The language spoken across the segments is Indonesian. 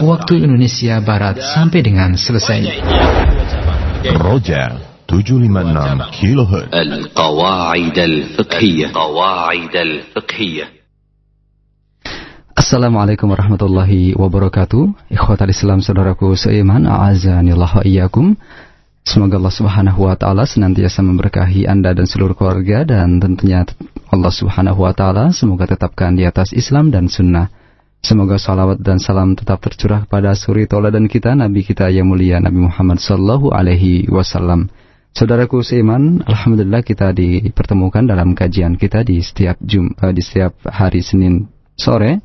waktu Indonesia Barat sampai dengan selesai. Roja 756 kHz. Al-Qawaid al-Fiqhiyah. Qawaid al Assalamualaikum warahmatullahi wabarakatuh. Ikhwatal Islam saudaraku seiman, a'azanillah wa iyyakum. Semoga Allah Subhanahu wa taala senantiasa memberkahi Anda dan seluruh keluarga dan tentunya Allah Subhanahu wa taala semoga tetapkan di atas Islam dan sunnah Semoga salawat dan salam tetap tercurah kepada suri dan kita Nabi kita yang mulia Nabi Muhammad sallallahu alaihi wasallam. Saudaraku seiman, alhamdulillah kita dipertemukan dalam kajian kita di setiap Jum uh, di setiap hari Senin sore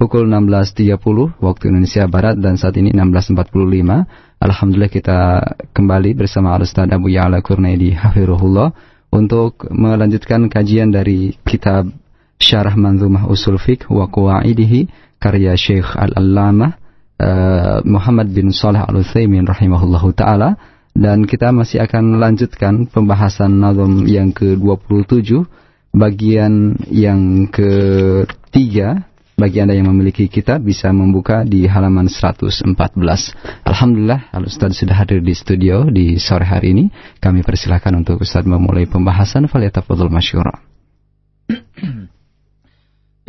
pukul 16.30 waktu Indonesia Barat dan saat ini 16.45. Alhamdulillah kita kembali bersama Al-Ustaz Abu Ya'la Kurnaidi Hafirullah untuk melanjutkan kajian dari kitab Syarah Manzumah Usul Fiqh wa Qawaidihi karya Syekh Al-Allamah uh, Muhammad bin Saleh Al-Utsaimin rahimahullahu taala dan kita masih akan melanjutkan pembahasan nazam yang ke-27 bagian yang ketiga bagi Anda yang memiliki kitab bisa membuka di halaman 114. Alhamdulillah, Al Ustaz sudah hadir di studio di sore hari ini. Kami persilahkan untuk Ustaz memulai pembahasan Faliyatafadul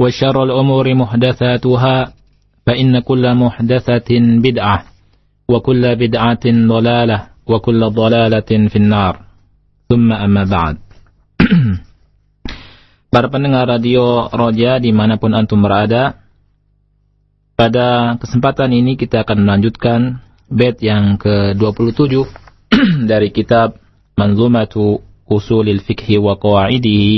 وشر الأمور محدثاتها فإن كل محدثة بدعة وكل بدعة ضلالة وكل ضلالة في النار ثم أما بعد Para pendengar radio Roja dimanapun antum berada, pada kesempatan ini kita akan melanjutkan bed yang ke-27 dari kitab Manzumatu Usulil Fikhi wa Qawa'idihi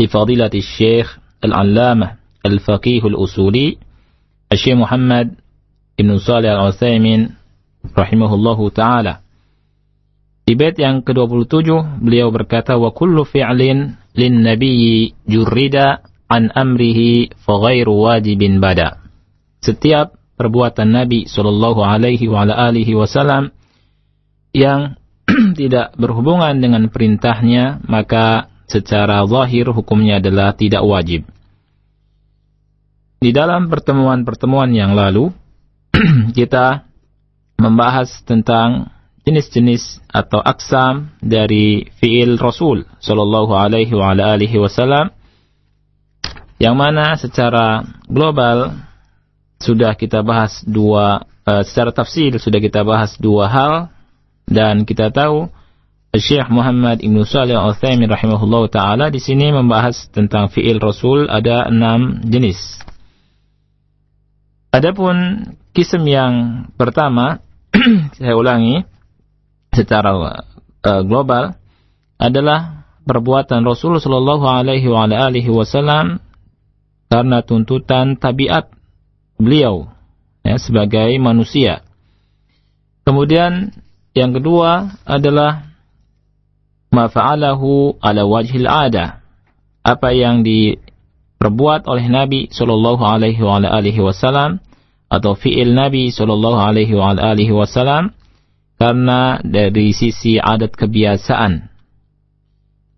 di Fadilati Syekh Al-Allama Al-Faqihul Usuli Syekh Muhammad Ibn Salih Al-Utsaimin rahimahullahu taala. Di bait yang ke-27 beliau berkata wa kullu fi'lin lin nabiyyi jurrida an amrihi fa ghairu wajibin bada. Setiap perbuatan Nabi sallallahu alaihi wa ala alihi wasallam yang tidak berhubungan dengan perintahnya maka secara zahir hukumnya adalah tidak wajib. Di dalam pertemuan-pertemuan yang lalu, kita membahas tentang jenis-jenis atau aksam dari fiil Rasul Shallallahu Alaihi Wasallam yang mana secara global sudah kita bahas dua uh, secara tafsir sudah kita bahas dua hal dan kita tahu Syekh Muhammad Ibn Salih Al-Utsaimin rahimahullah taala di sini membahas tentang fiil Rasul ada enam jenis. Adapun kism yang pertama saya ulangi secara uh, global adalah perbuatan Rasul Shallallahu Alaihi Wasallam karena tuntutan tabiat beliau ya, sebagai manusia. Kemudian yang kedua adalah ma fa'alahu ala wajhil ada. Apa yang diperbuat oleh Nabi sallallahu alaihi wasallam atau fi'il Nabi sallallahu alaihi wasallam karena dari sisi adat kebiasaan.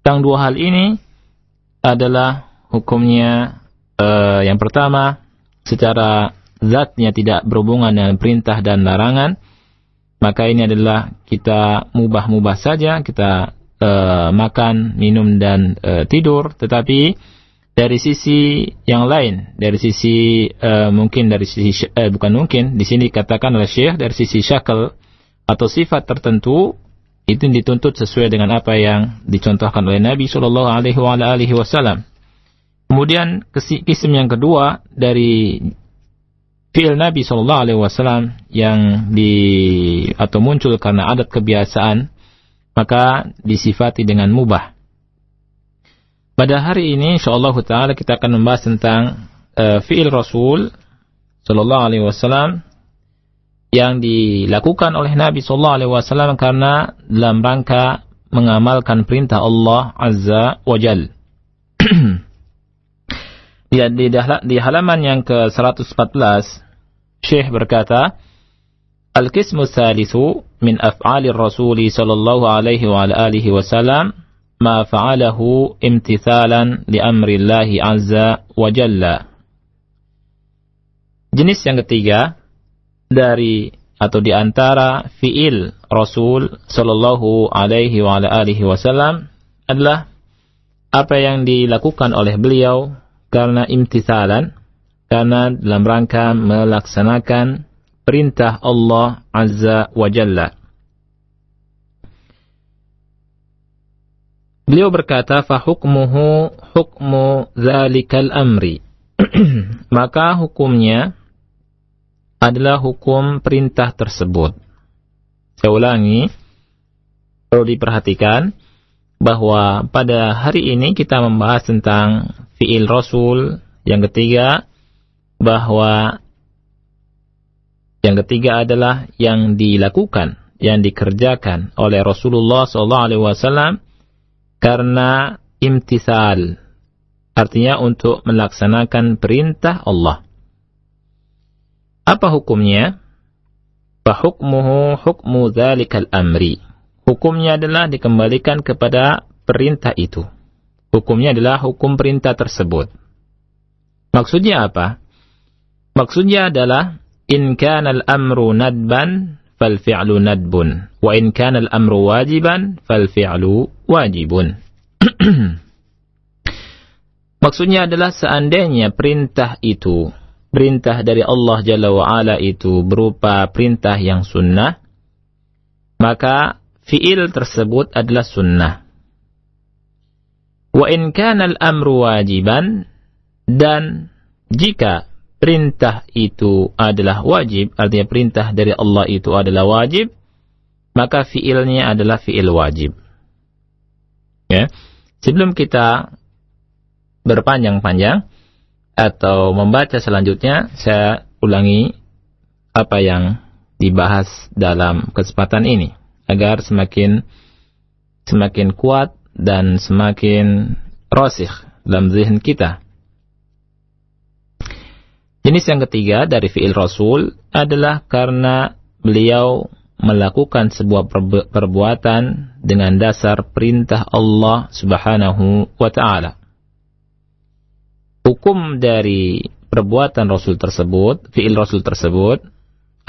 Yang dua hal ini adalah hukumnya uh, yang pertama secara zatnya tidak berhubungan dengan perintah dan larangan, maka ini adalah kita mubah-mubah saja, kita uh, makan, minum dan uh, tidur, tetapi dari sisi yang lain, dari sisi uh, mungkin dari sisi uh, bukan mungkin, di sini dikatakan oleh Syekh dari sisi syakal atau sifat tertentu itu dituntut sesuai dengan apa yang dicontohkan oleh Nabi Shallallahu Alaihi Wasallam. Kemudian kisim yang kedua dari fi'il Nabi Shallallahu Alaihi Wasallam yang di atau muncul karena adat kebiasaan maka disifati dengan mubah. Pada hari ini insyaallah taala kita akan membahas tentang uh, fi'il Rasul Shallallahu Alaihi Wasallam yang dilakukan oleh Nabi Shallallahu Alaihi Wasallam karena dalam rangka mengamalkan perintah Allah Azza wa Jal. di, di, di halaman yang ke 114 Syekh berkata Al-qismu thalithu min af'ali Rasul sallallahu alaihi wa alihi wasallam ma fa'alahu imtithalan li amri Allah azza wa jalla. Jenis yang ketiga dari atau di antara fiil Rasul sallallahu alaihi wa alihi wasallam adalah apa yang dilakukan oleh beliau karena imtithalan karena dalam rangka melaksanakan perintah Allah Azza wa Jalla. Beliau berkata, "Fahukmuhu hukmu zalikal amri." Maka hukumnya adalah hukum perintah tersebut. Saya ulangi, perlu diperhatikan bahwa pada hari ini kita membahas tentang fiil Rasul. Yang ketiga, bahwa yang ketiga adalah yang dilakukan, yang dikerjakan oleh Rasulullah SAW karena imtisal, artinya untuk melaksanakan perintah Allah. Apa hukumnya? Fahukmuhu hukmu dhalikal amri. Hukumnya adalah dikembalikan kepada perintah itu. Hukumnya adalah hukum perintah tersebut. Maksudnya apa? Maksudnya adalah in kana al-amru nadban fal fi'lu nadbun wa in kana al-amru wajiban fal fi'lu wajibun. Maksudnya adalah seandainya perintah itu, perintah dari Allah Jalla wa Ala itu berupa perintah yang sunnah, maka fi'il tersebut adalah sunnah. Wa in kana al-amru wajiban dan jika perintah itu adalah wajib, artinya perintah dari Allah itu adalah wajib, maka fiilnya adalah fiil wajib. Ya. Sebelum kita berpanjang-panjang atau membaca selanjutnya, saya ulangi apa yang dibahas dalam kesempatan ini agar semakin semakin kuat dan semakin rosih dalam zihin kita. Jenis yang ketiga dari fi'il Rasul adalah karena beliau melakukan sebuah perbuatan dengan dasar perintah Allah Subhanahu wa taala. Hukum dari perbuatan Rasul tersebut, fi'il Rasul tersebut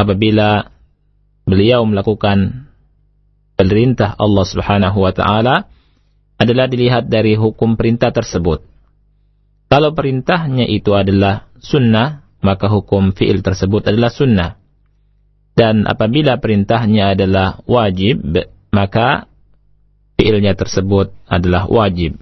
apabila beliau melakukan perintah Allah Subhanahu wa taala adalah dilihat dari hukum perintah tersebut. Kalau perintahnya itu adalah sunnah, maka hukum fi'il tersebut adalah sunnah. Dan apabila perintahnya adalah wajib, maka fi'ilnya tersebut adalah wajib.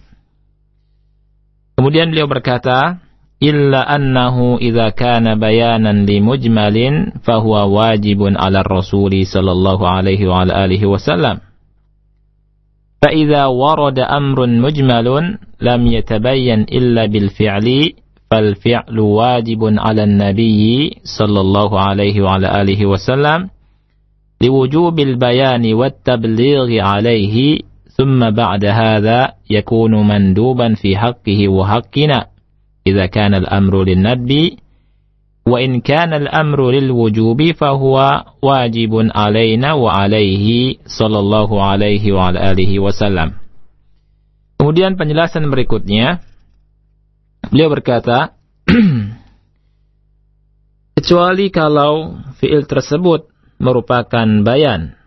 Kemudian beliau berkata, illa annahu idza kana bayanan li mujmalin fahuwa wajibun ala rasuli sallallahu alaihi wa ala alihi wasallam. فإذا ورد أمر مجمل لم يتبين إلا بالفعل فالفعل واجب على النبي صلى الله عليه وعلى آله وسلم لوجوب البيان والتبليغ عليه ثم بعد هذا يكون مندوبا في حقه وحقنا إذا كان الأمر للنبي wa in kana al-amru lil wujubi fa huwa wajibun alaina wa alaihi sallallahu alaihi wa alihi wasallam. Kemudian penjelasan berikutnya beliau berkata kecuali kalau fiil tersebut merupakan bayan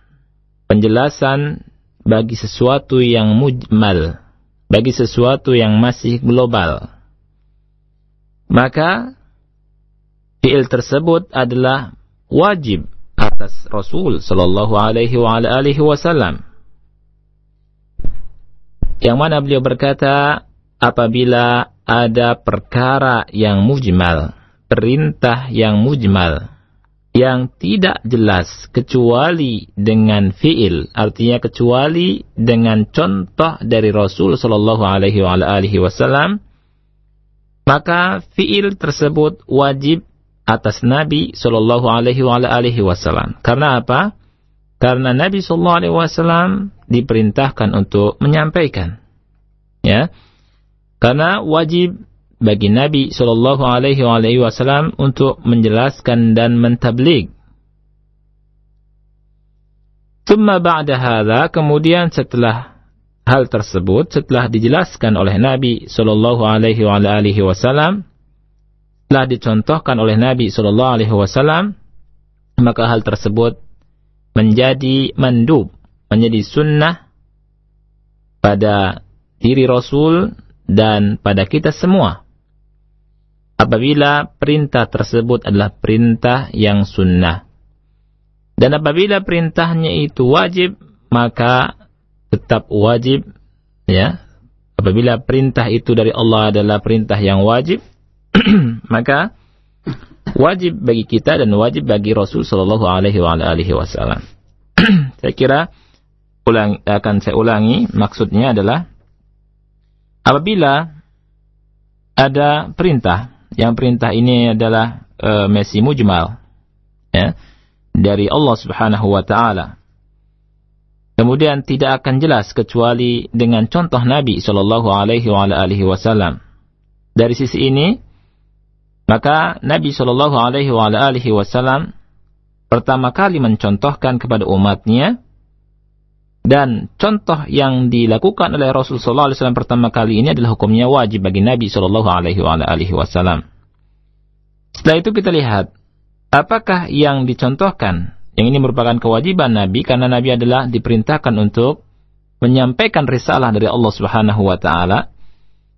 penjelasan bagi sesuatu yang mujmal bagi sesuatu yang masih global maka fiil tersebut adalah wajib atas Rasul sallallahu alaihi wa alihi wasallam. Yang mana beliau berkata apabila ada perkara yang mujmal, perintah yang mujmal yang tidak jelas kecuali dengan fiil, artinya kecuali dengan contoh dari Rasul sallallahu alaihi wasallam, maka fiil tersebut wajib atas Nabi Shallallahu Alaihi Wasallam. Karena apa? Karena Nabi Shallallahu Alaihi Wasallam diperintahkan untuk menyampaikan, ya. Karena wajib bagi Nabi Shallallahu Alaihi Wasallam untuk menjelaskan dan mentablig. Tumma ba'da hadha, kemudian setelah hal tersebut, setelah dijelaskan oleh Nabi Shallallahu Alaihi Wasallam, telah dicontohkan oleh Nabi Shallallahu Alaihi Wasallam, maka hal tersebut menjadi mandub, menjadi sunnah pada diri Rasul dan pada kita semua. Apabila perintah tersebut adalah perintah yang sunnah. Dan apabila perintahnya itu wajib, maka tetap wajib ya. Apabila perintah itu dari Allah adalah perintah yang wajib, maka wajib bagi kita dan wajib bagi Rasul Shallallahu Alaihi Wasallam. saya kira ulang, akan saya ulangi maksudnya adalah apabila ada perintah yang perintah ini adalah e, mesi mujmal ya dari Allah Subhanahu wa taala. Kemudian tidak akan jelas kecuali dengan contoh Nabi Shallallahu alaihi wasallam. Dari sisi ini maka Nabi Shallallahu Alaihi Wasallam pertama kali mencontohkan kepada umatnya dan contoh yang dilakukan oleh Rasul Sallallahu Alaihi Wasallam pertama kali ini adalah hukumnya wajib bagi Nabi Shallallahu Alaihi Wasallam. Setelah itu kita lihat apakah yang dicontohkan yang ini merupakan kewajiban Nabi karena Nabi adalah diperintahkan untuk menyampaikan risalah dari Allah Subhanahu Wa Taala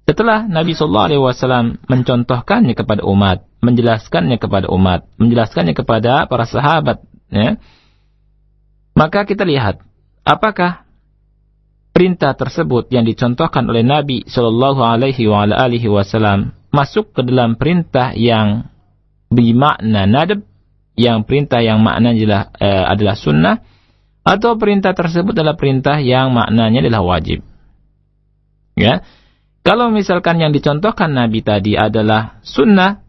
setelah Nabi Shallallahu Alaihi Wasallam mencontohkannya kepada umat, menjelaskannya kepada umat, menjelaskannya kepada para sahabat, ya, maka kita lihat apakah perintah tersebut yang dicontohkan oleh Nabi Shallallahu Alaihi Wasallam masuk ke dalam perintah yang bermakna nadab, yang perintah yang maknanya adalah, eh, adalah sunnah, atau perintah tersebut adalah perintah yang maknanya adalah wajib. Ya, kalau misalkan yang dicontohkan Nabi tadi adalah sunnah,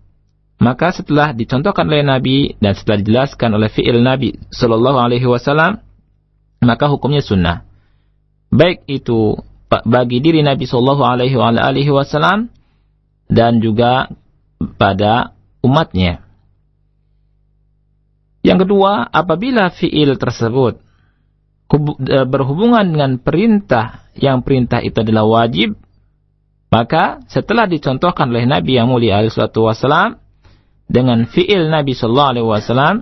maka setelah dicontohkan oleh Nabi dan setelah dijelaskan oleh fi'il Nabi Shallallahu Alaihi Wasallam, maka hukumnya sunnah. Baik itu bagi diri Nabi Shallallahu Alaihi Wasallam dan juga pada umatnya. Yang kedua, apabila fi'il tersebut e, berhubungan dengan perintah yang perintah itu adalah wajib, maka setelah dicontohkan oleh Nabi yang mulia alaihi wasallam dengan fiil Nabi sallallahu alaihi wasallam,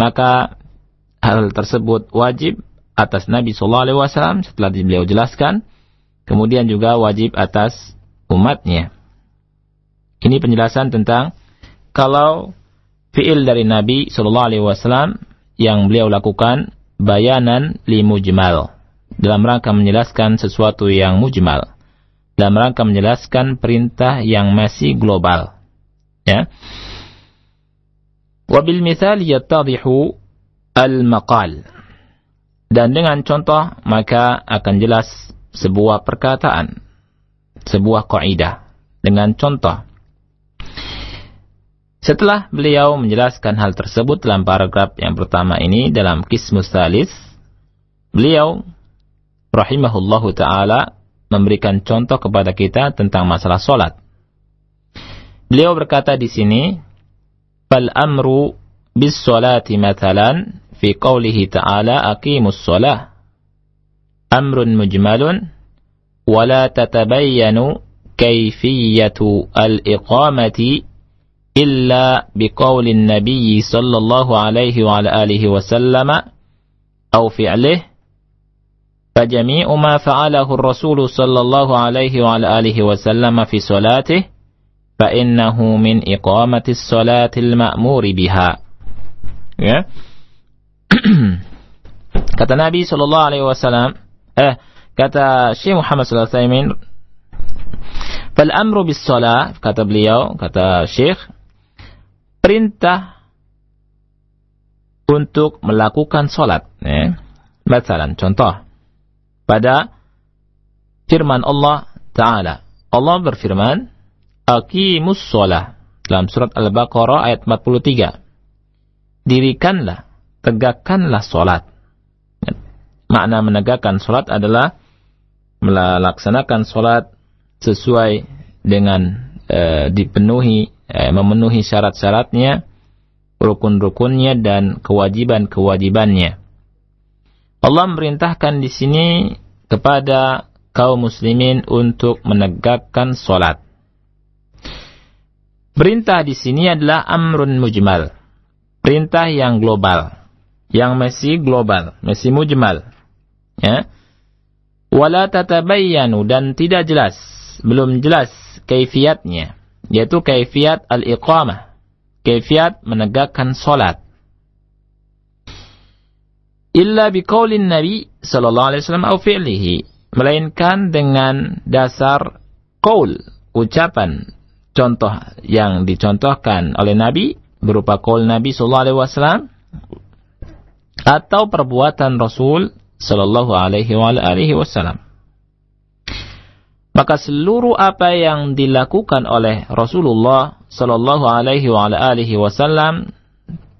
maka hal tersebut wajib atas Nabi sallallahu alaihi wasallam setelah beliau jelaskan, kemudian juga wajib atas umatnya. Ini penjelasan tentang kalau fiil dari Nabi sallallahu alaihi wasallam yang beliau lakukan bayanan li mujmal dalam rangka menjelaskan sesuatu yang mujmal dalam rangka menjelaskan perintah yang masih global. Ya. Wabil misal yattadihu al-maqal. Dan dengan contoh maka akan jelas sebuah perkataan, sebuah kaidah dengan contoh. Setelah beliau menjelaskan hal tersebut dalam paragraf yang pertama ini dalam Kismus Salis, beliau rahimahullahu taala memberikan contoh kepada kita tentang masalah solat. Beliau berkata di sini, "Fal amru bis salati matalan في قوله تعالى أقيموا الصلاة. أمر مجمل. ولا تتبين كيفية الإقامة إلا بقول النبي صلى الله عليه وعلى آله وسلم أو فعله. فجميع ما فعله الرسول صلى الله عليه وعلى آله وسلم في صلاته فإنه من إقامة الصلاة المأمور بها. Ya kata Nabi Shallallahu Alaihi Wasallam eh kata Syekh Muhammad Sallallahu Alaihi Wasallam Fal amru bis kata beliau kata Syekh perintah untuk melakukan salat ya. Misalan contoh pada firman Allah Ta'ala. Allah berfirman, Aqimus sholah. Dalam surat Al-Baqarah ayat 43. Dirikanlah, tegakkanlah sholat. Makna menegakkan sholat adalah melaksanakan sholat sesuai dengan e, dipenuhi, e, memenuhi syarat-syaratnya, rukun-rukunnya, dan kewajiban-kewajibannya. Allah memerintahkan di sini kepada kaum muslimin untuk menegakkan solat. Perintah di sini adalah amrun mujmal. Perintah yang global. Yang masih global, masih mujmal. Ya. Wala tatabayyanu dan tidak jelas, belum jelas kaifiatnya, yaitu kaifiat al-iqamah. Kaifiat menegakkan solat illa biqaulin Nabi sallallahu alaihi wasallam au fi'lihi melainkan dengan dasar qaul ucapan contoh yang dicontohkan oleh Nabi berupa qaul Nabi sallallahu alaihi wasallam atau perbuatan Rasul Shallallahu Alaihi Wasallam. Maka seluruh apa yang dilakukan oleh Rasulullah Shallallahu Alaihi Wasallam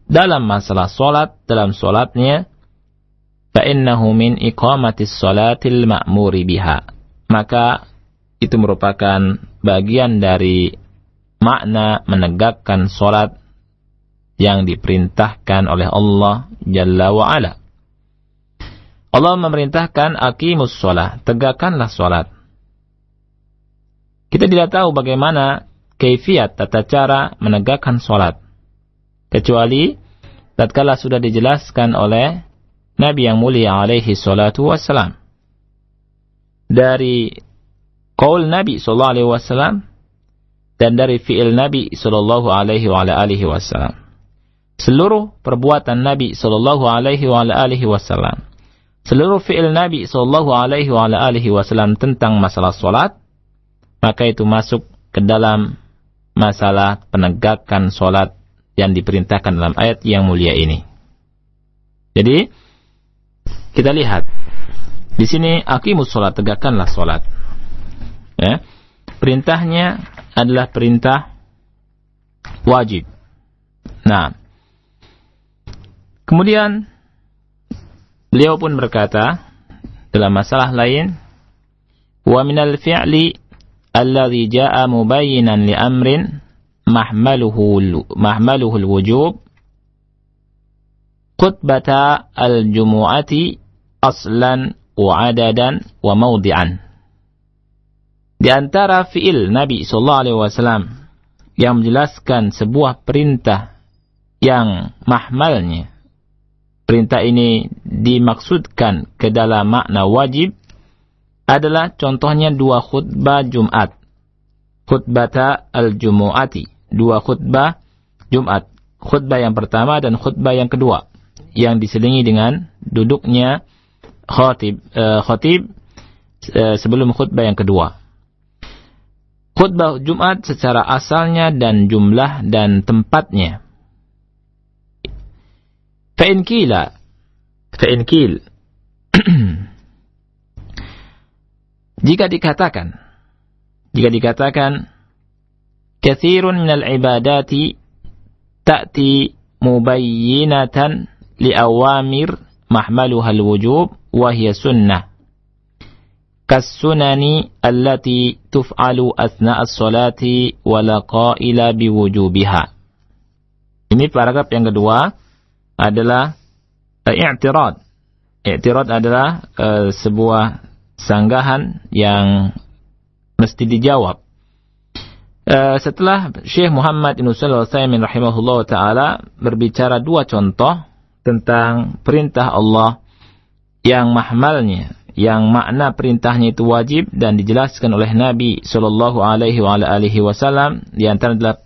dalam masalah solat dalam solatnya, fa'innahu min iqamatis solatil ma'muri biha. Maka itu merupakan bagian dari makna menegakkan solat yang diperintahkan oleh Allah Jalla wa'ala. Allah memerintahkan akimus sholat, tegakkanlah sholat. Kita tidak tahu bagaimana keifiat tata cara menegakkan sholat. Kecuali tatkala sudah dijelaskan oleh Nabi yang mulia alaihi salatu wassalam. Dari qaul Nabi sallallahu alaihi wasallam dan dari fi'il Nabi sallallahu alaihi wa alihi wasallam. Seluruh perbuatan Nabi sallallahu alaihi wasallam. Seluruh fi'il Nabi sallallahu alaihi wasallam tentang masalah salat maka itu masuk ke dalam masalah penegakan salat yang diperintahkan dalam ayat yang mulia ini. Jadi, kita lihat di sini akimus sholat tegakkanlah sholat. Ya. Perintahnya adalah perintah wajib. Nah, kemudian beliau pun berkata dalam masalah lain, wa minal fi'li alladhi ja'a mubayyinan li amrin mahmaluhu mahmaluhu al-wujub khutbata al-jumu'ati aslan wa adadan wa maudi'an. Di antara fiil Nabi sallallahu alaihi wasallam yang menjelaskan sebuah perintah yang mahmalnya perintah ini dimaksudkan ke dalam makna wajib adalah contohnya dua khutbah Jumat. Khutbata al-Jumu'ati. Dua khutbah Jumat. Khutbah yang pertama dan khutbah yang kedua. Yang diselingi dengan duduknya uh, khatib uh, sebelum khutbah yang kedua. Khutbah Jumat secara asalnya dan jumlah dan tempatnya. Fa'in kila. Fa'in kil. jika dikatakan. Jika dikatakan. Kathirun minal ibadati. Ta'ti mubayyinatan li'awamir mahmaluha al-wujub وهي سنة كالسنن التي تفعل أثناء الصلاة ولا قائل بوجوبها Ini paragraf yang kedua adalah uh, i'tirad. I'tirad adalah uh, sebuah sanggahan yang mesti dijawab. Uh, setelah Syekh Muhammad bin Al-Utsaimin rahimahullah taala berbicara dua contoh tentang perintah Allah yang mahmalnya, yang makna perintahnya itu wajib dan dijelaskan oleh Nabi Shallallahu Alaihi Wasallam di antara adalah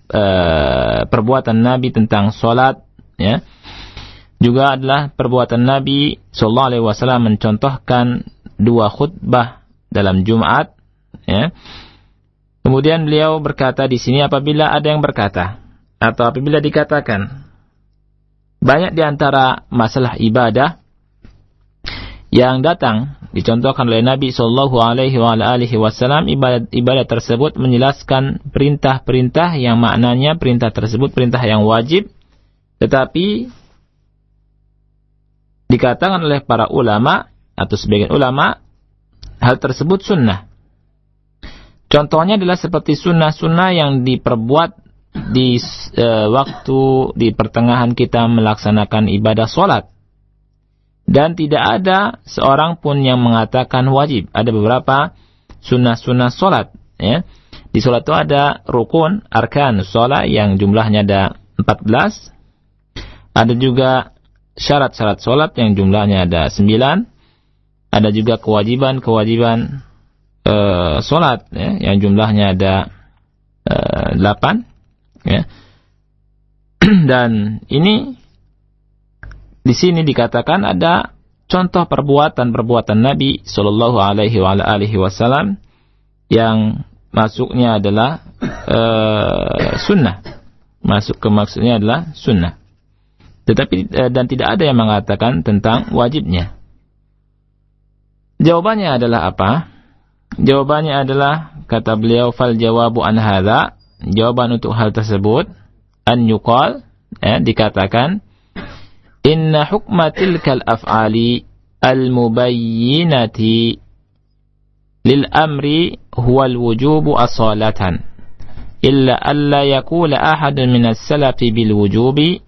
perbuatan Nabi tentang solat, ya. Juga adalah perbuatan Nabi Shallallahu Alaihi Wasallam mencontohkan dua khutbah dalam Jumat, ya. Kemudian beliau berkata di sini apabila ada yang berkata atau apabila dikatakan banyak di antara masalah ibadah yang datang dicontohkan oleh Nabi Shallallahu Alaihi Wasallam ibadat ibadat tersebut menjelaskan perintah-perintah yang maknanya perintah tersebut perintah yang wajib tetapi dikatakan oleh para ulama atau sebagian ulama hal tersebut sunnah contohnya adalah seperti sunnah-sunnah yang diperbuat di e, waktu di pertengahan kita melaksanakan ibadah sholat dan tidak ada seorang pun yang mengatakan wajib. Ada beberapa sunnah-sunnah solat. Ya. Di solat itu ada rukun, arkan solat yang jumlahnya ada 14. Ada juga syarat-syarat solat yang jumlahnya ada 9. Ada juga kewajiban-kewajiban e, solat ya, yang jumlahnya ada e, 8. Ya. Dan ini di sini dikatakan ada contoh perbuatan-perbuatan Nabi Shallallahu Alaihi Wasallam yang masuknya adalah uh, sunnah, masuk ke maksudnya adalah sunnah. Tetapi uh, dan tidak ada yang mengatakan tentang wajibnya. Jawabannya adalah apa? Jawabannya adalah kata beliau fal jawabu an hadza, jawaban untuk hal tersebut an yuqal ya, dikatakan inna hukma tilkal af'ali al-mubayyinati lil amri huwa al-wujubu asalatan illa alla yakula ahadun min as-salafi bil wujubi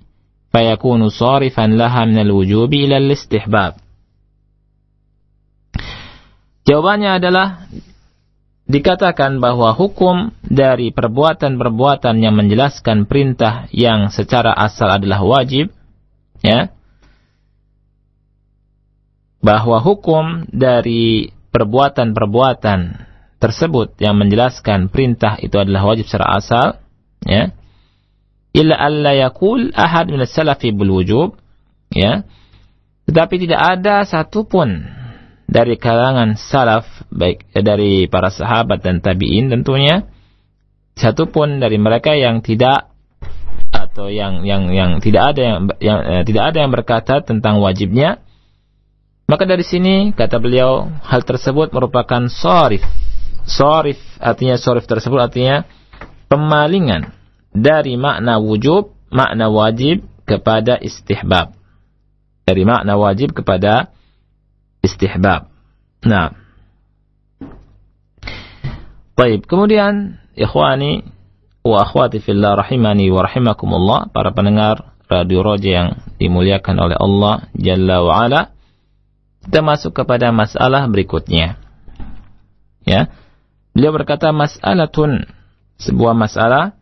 fayakunu sarifan laha min al-wujubi ila al-istihbab Jawabannya adalah dikatakan bahwa hukum dari perbuatan-perbuatan yang menjelaskan perintah yang secara asal adalah wajib ya bahwa hukum dari perbuatan-perbuatan tersebut yang menjelaskan perintah itu adalah wajib secara asal ya illa alla yakul ahad min salafi bil wujub ya. Tetapi tidak ada satupun dari kalangan salaf baik dari para sahabat dan tabi'in tentunya satupun dari mereka yang tidak atau yang yang yang tidak ada yang, yang eh, tidak ada yang berkata tentang wajibnya. Maka dari sini kata beliau hal tersebut merupakan sorif sorif artinya sorif tersebut artinya pemalingan dari makna wujub makna wajib kepada istihbab. Dari makna wajib kepada istihbab. Nah. Baik, kemudian ikhwani wa akhwati fillah rahimani wa rahimakumullah para pendengar radio Roja yang dimuliakan oleh Allah Jalla wa ala kita masuk kepada masalah berikutnya. Ya. Beliau berkata mas'alatun sebuah masalah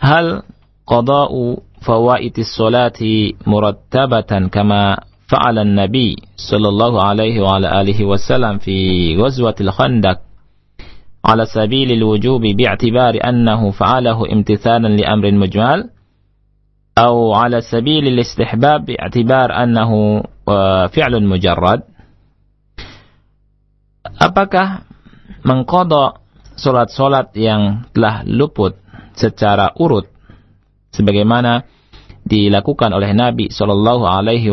هل قضاء فوائد الصلاة مرتبة كما فعل النبي صلى الله عليه وعلى آله وسلم في غزوة الخندق على سبيل الوجوب باعتبار أنه فعله امتثالا لأمر مجمل أو على سبيل الاستحباب باعتبار أنه آه، فعل مجرد؟ Apakah mengkodok solat-solat yang telah luput secara urut sebagaimana dilakukan oleh Nabi Shallallahu Alaihi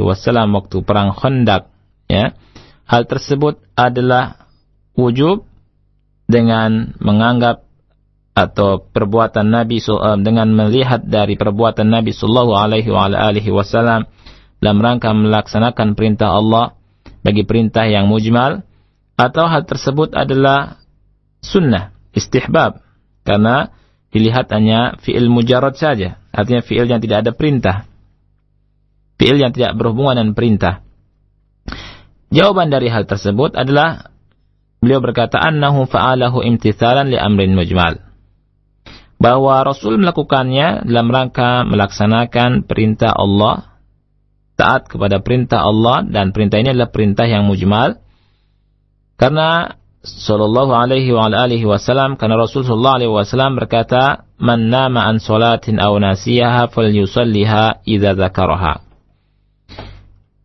Wasallam waktu perang Khandaq ya. Hal tersebut adalah wujub dengan menganggap atau perbuatan Nabi eh, dengan melihat dari perbuatan Nabi Sallallahu Alaihi Wasallam dalam rangka melaksanakan perintah Allah bagi perintah yang mujmal atau hal tersebut adalah sunnah istihbab. Karena dilihat hanya fi'il mujarad saja Artinya fi'il yang tidak ada perintah. Fi'il yang tidak berhubungan dengan perintah. Jawaban dari hal tersebut adalah beliau berkata annahu fa'alahu imtithalan li amrin mujmal. Bahwa Rasul melakukannya dalam rangka melaksanakan perintah Allah, taat kepada perintah Allah dan perintah ini adalah perintah yang mujmal. Karena sallallahu alaihi wa alihi wasallam karena Rasul sallallahu alaihi wasallam berkata, "Man nama an salatin aw nasiyaha falyusalliha idza dzakaraha."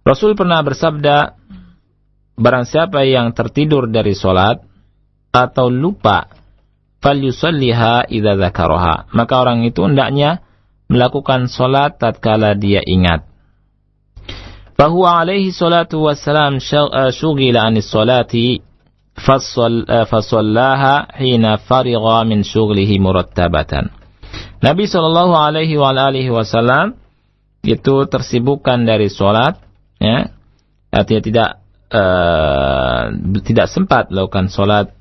Rasul pernah bersabda, barang siapa yang tertidur dari solat atau lupa, falyusalliha idza dzakaraha. Maka orang itu hendaknya melakukan solat tatkala dia ingat. Fahuwa alaihi salatu wassalam syughila anis salati fasallaha hina farigha min syughlihi murattabatan. Nabi sallallahu alaihi wa alihi wasallam itu tersibukkan dari solat ya. Artinya tidak uh, tidak sempat melakukan sholat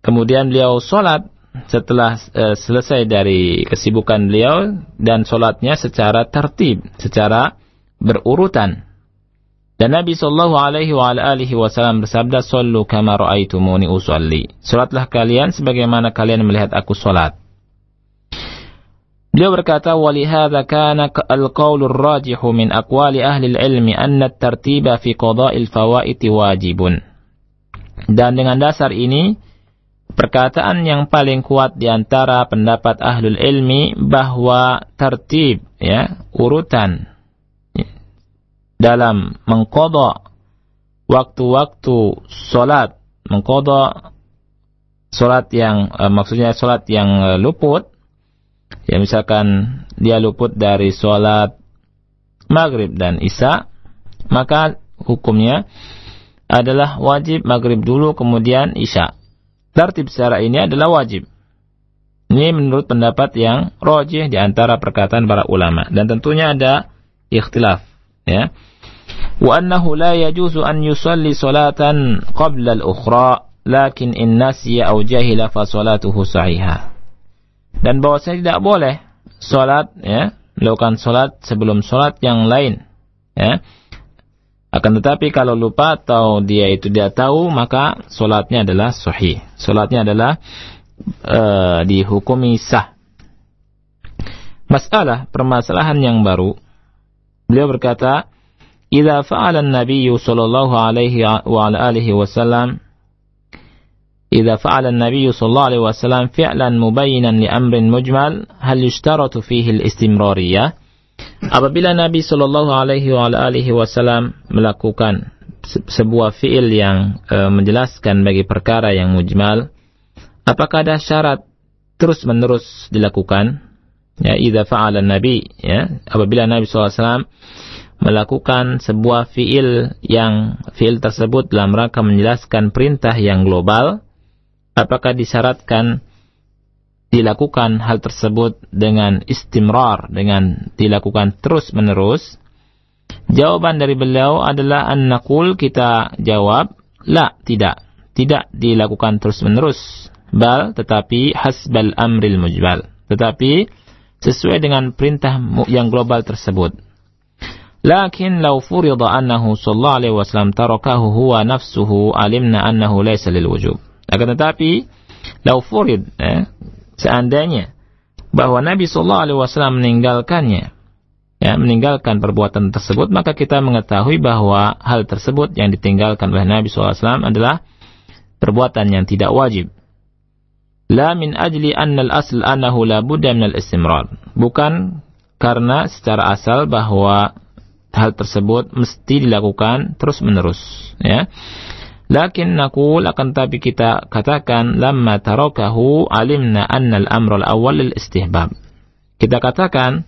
kemudian beliau sholat setelah uh, selesai dari kesibukan beliau dan sholatnya secara tertib secara berurutan dan Nabi Shallallahu Alaihi wa alihi Wasallam bersabda, "Sallu kama ra'aitumuni usalli." Salatlah kalian sebagaimana kalian melihat aku salat. Beliau berkata, "Walihadza kana al-qaulur rajihu min aqwali ahli al-ilmi anna at-tartiba fi qada'il fawaiti wajibun." Dan dengan dasar ini, perkataan yang paling kuat di antara pendapat ahlul ilmi bahwa tertib ya, urutan dalam mengkodok waktu-waktu solat, mengkodok solat yang, eh, maksudnya solat yang eh, luput, ya misalkan dia luput dari sholat maghrib dan isya, maka hukumnya adalah wajib maghrib dulu kemudian isya. Tertib secara ini adalah wajib. Ini menurut pendapat yang rojih di antara perkataan para ulama. Dan tentunya ada ikhtilaf. Ya. Wa annahu la yajuzu an yusalli salatan qabla al-ukhra, lakin in nasiya aw jahila fa salatuhu sahihah dan bahwasanya tidak boleh sholat ya melakukan sholat sebelum sholat yang lain ya. Akan tetapi kalau lupa atau dia itu dia tahu maka sholatnya adalah sahih. Sholatnya adalah uh, dihukumi sah. Masalah permasalahan yang baru beliau berkata idza fa'ala an-nabiy sallallahu alaihi wa alihi wasallam إذا فعل النبي صلى الله عليه وسلم فعلا مبينا لأمر مجمل هل يشترط فيه الاستمرارية apabila Nabi Shallallahu Alaihi Wasallam melakukan sebuah fiil yang e, menjelaskan bagi perkara yang mujmal, apakah ada syarat terus menerus dilakukan? Ya, idza fa'ala Nabi, ya, apabila Nabi SAW melakukan sebuah fiil yang fiil tersebut dalam rangka menjelaskan perintah yang global, apakah disyaratkan dilakukan hal tersebut dengan istimrar, dengan dilakukan terus-menerus? Jawaban dari beliau adalah an-naqul kita jawab, la, tidak. Tidak dilakukan terus-menerus, bal tetapi hasbal amril mujbal. Tetapi sesuai dengan perintah yang global tersebut. Lakin law furida annahu sallallahu alaihi wasallam tarakahu huwa nafsuhu alimna annahu laysa lil wujub. Akan tetapi, laufurid, eh, seandainya bahwa Nabi Shallallahu Alaihi Wasallam meninggalkannya, ya, meninggalkan perbuatan tersebut, maka kita mengetahui bahwa hal tersebut yang ditinggalkan oleh Nabi SAW adalah perbuatan yang tidak wajib. La min ajli anna al-asl annahu la budda min al-istimrar. Bukan karena secara asal bahwa hal tersebut mesti dilakukan terus-menerus, ya. Lakin nakul akan tapi kita katakan lamma tarakahu alimna anna al-amr al-awwal lil istihbab. Kita katakan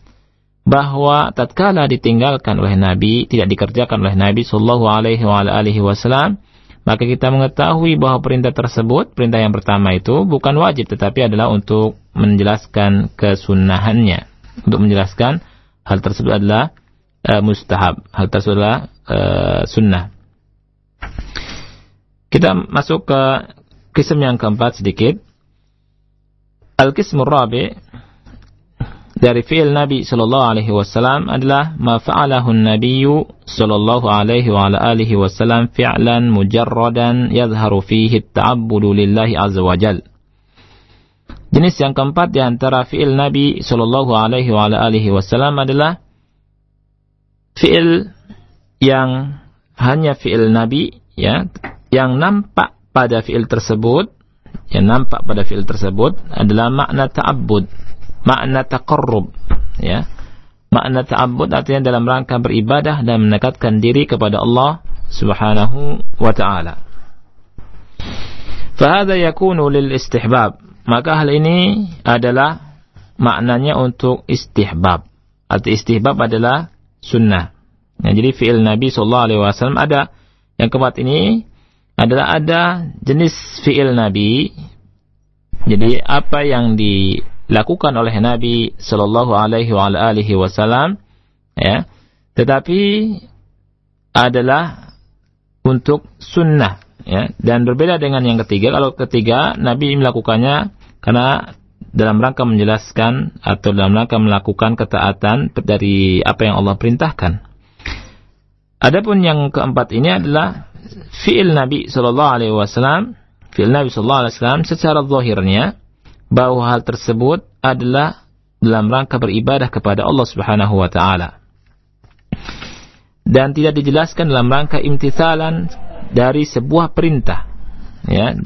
bahwa tatkala ditinggalkan oleh Nabi, tidak dikerjakan oleh Nabi sallallahu alaihi wa alihi wasallam, maka kita mengetahui bahwa perintah tersebut, perintah yang pertama itu bukan wajib tetapi adalah untuk menjelaskan kesunahannya. Untuk menjelaskan hal tersebut adalah uh, mustahab, hal tersebut adalah uh, sunnah. Kita masuk ke kisah yang keempat sedikit. Al-Qismur Rabi dari fi'il Nabi sallallahu alaihi wasallam adalah ma fa'alahu Nabiyyu sallallahu alaihi wa ala alihi wasallam fi'lan mujarradan yadhharu fihi at-ta'abbudu lillahi azza wa jal. Jenis yang keempat di antara fi'il Nabi sallallahu alaihi wa ala alihi wasallam adalah fi'il yang hanya fi'il Nabi ya yang nampak pada fi'il tersebut yang nampak pada fi'il tersebut adalah makna ta'abbud makna taqarrub ya. Makna ta'abbud artinya dalam rangka beribadah dan mendekatkan diri kepada Allah Subhanahu wa taala. Fahada yakunu lil istihbab. Maka hal ini adalah maknanya untuk istihbab. Arti istihbab adalah sunnah. Nah, jadi fi'il Nabi sallallahu alaihi wasallam ada. Yang keempat ini adalah ada jenis fi'il Nabi. Jadi apa yang di dilakukan oleh Nabi Shallallahu Alaihi Wasallam, ya, tetapi adalah untuk sunnah, ya, dan berbeda dengan yang ketiga. Kalau ketiga Nabi melakukannya karena dalam rangka menjelaskan atau dalam rangka melakukan ketaatan dari apa yang Allah perintahkan. Adapun yang keempat ini adalah fi'il Nabi Shallallahu Alaihi Wasallam, fi'il Nabi Shallallahu Alaihi Wasallam secara zahirnya bahwa hal tersebut adalah dalam rangka beribadah kepada Allah Subhanahu wa taala. Dan tidak dijelaskan dalam rangka imtithalan dari sebuah perintah. Ya.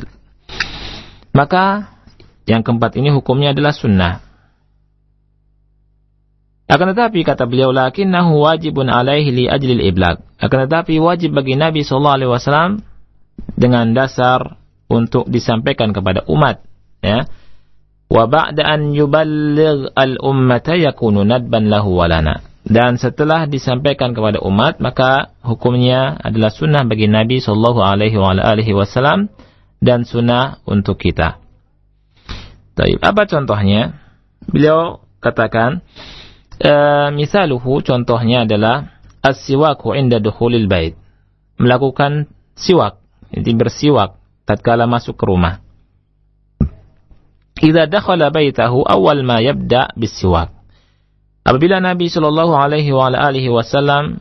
Maka yang keempat ini hukumnya adalah sunnah. Akan tetapi kata beliau lakinnahu wajibun alaihi li ajlil iblag. Akan tetapi wajib bagi Nabi sallallahu alaihi wasallam dengan dasar untuk disampaikan kepada umat ya wa ba'da an yuballigh al-ummata yakunu nadban walana. Dan setelah disampaikan kepada umat, maka hukumnya adalah sunnah bagi Nabi Shallallahu Alaihi Wasallam dan sunnah untuk kita. Taib. Apa contohnya? Beliau katakan, e, misaluhu contohnya adalah as-siwaku inda dukhulil bait. Melakukan siwak, ini bersiwak tatkala masuk ke rumah. Idza dakhala baitahu awal ma yabda bisiwak. Apabila Nabi Shallallahu alaihi wa alihi wasallam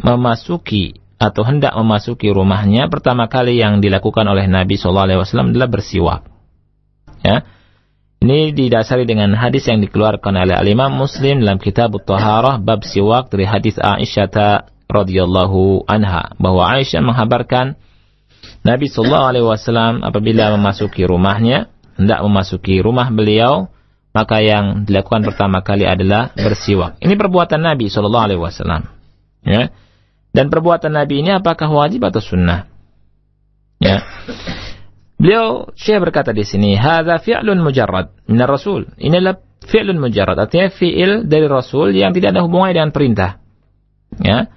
memasuki atau hendak memasuki rumahnya, pertama kali yang dilakukan oleh Nabi Shallallahu alaihi wasallam adalah bersiwak. Ya. Ini didasari dengan hadis yang dikeluarkan oleh Al-Imam Muslim dalam kitab Taharah bab siwak dari hadis Aisyah radhiyallahu anha bahwa Aisyah menghabarkan Nabi sallallahu alaihi wasallam apabila memasuki rumahnya hendak memasuki rumah beliau, maka yang dilakukan pertama kali adalah bersiwak. Ini perbuatan Nabi Shallallahu Alaihi Wasallam. Ya. Dan perbuatan Nabi ini apakah wajib atau sunnah? Ya. Beliau Syekh berkata di sini, "Hadza fi'lun mujarrad min rasul Inilah fi'lun mujarrad, artinya fi'il dari Rasul yang tidak ada hubungannya dengan perintah. Ya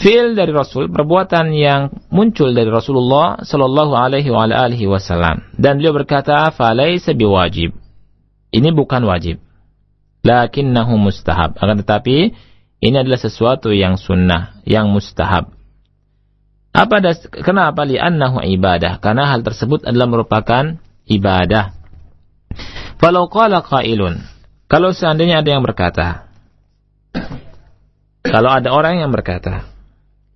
fi'il dari Rasul, perbuatan yang muncul dari Rasulullah Shallallahu Alaihi Wasallam. Dan beliau berkata, "Falaisa biwajib." Ini bukan wajib. Lakinnahu mustahab. Akan tetapi ini adalah sesuatu yang sunnah, yang mustahab. Apa das kenapa li'annahu ibadah? Karena hal tersebut adalah merupakan ibadah. Falau qala qailun. Kalau seandainya ada yang berkata, kalau ada orang yang berkata,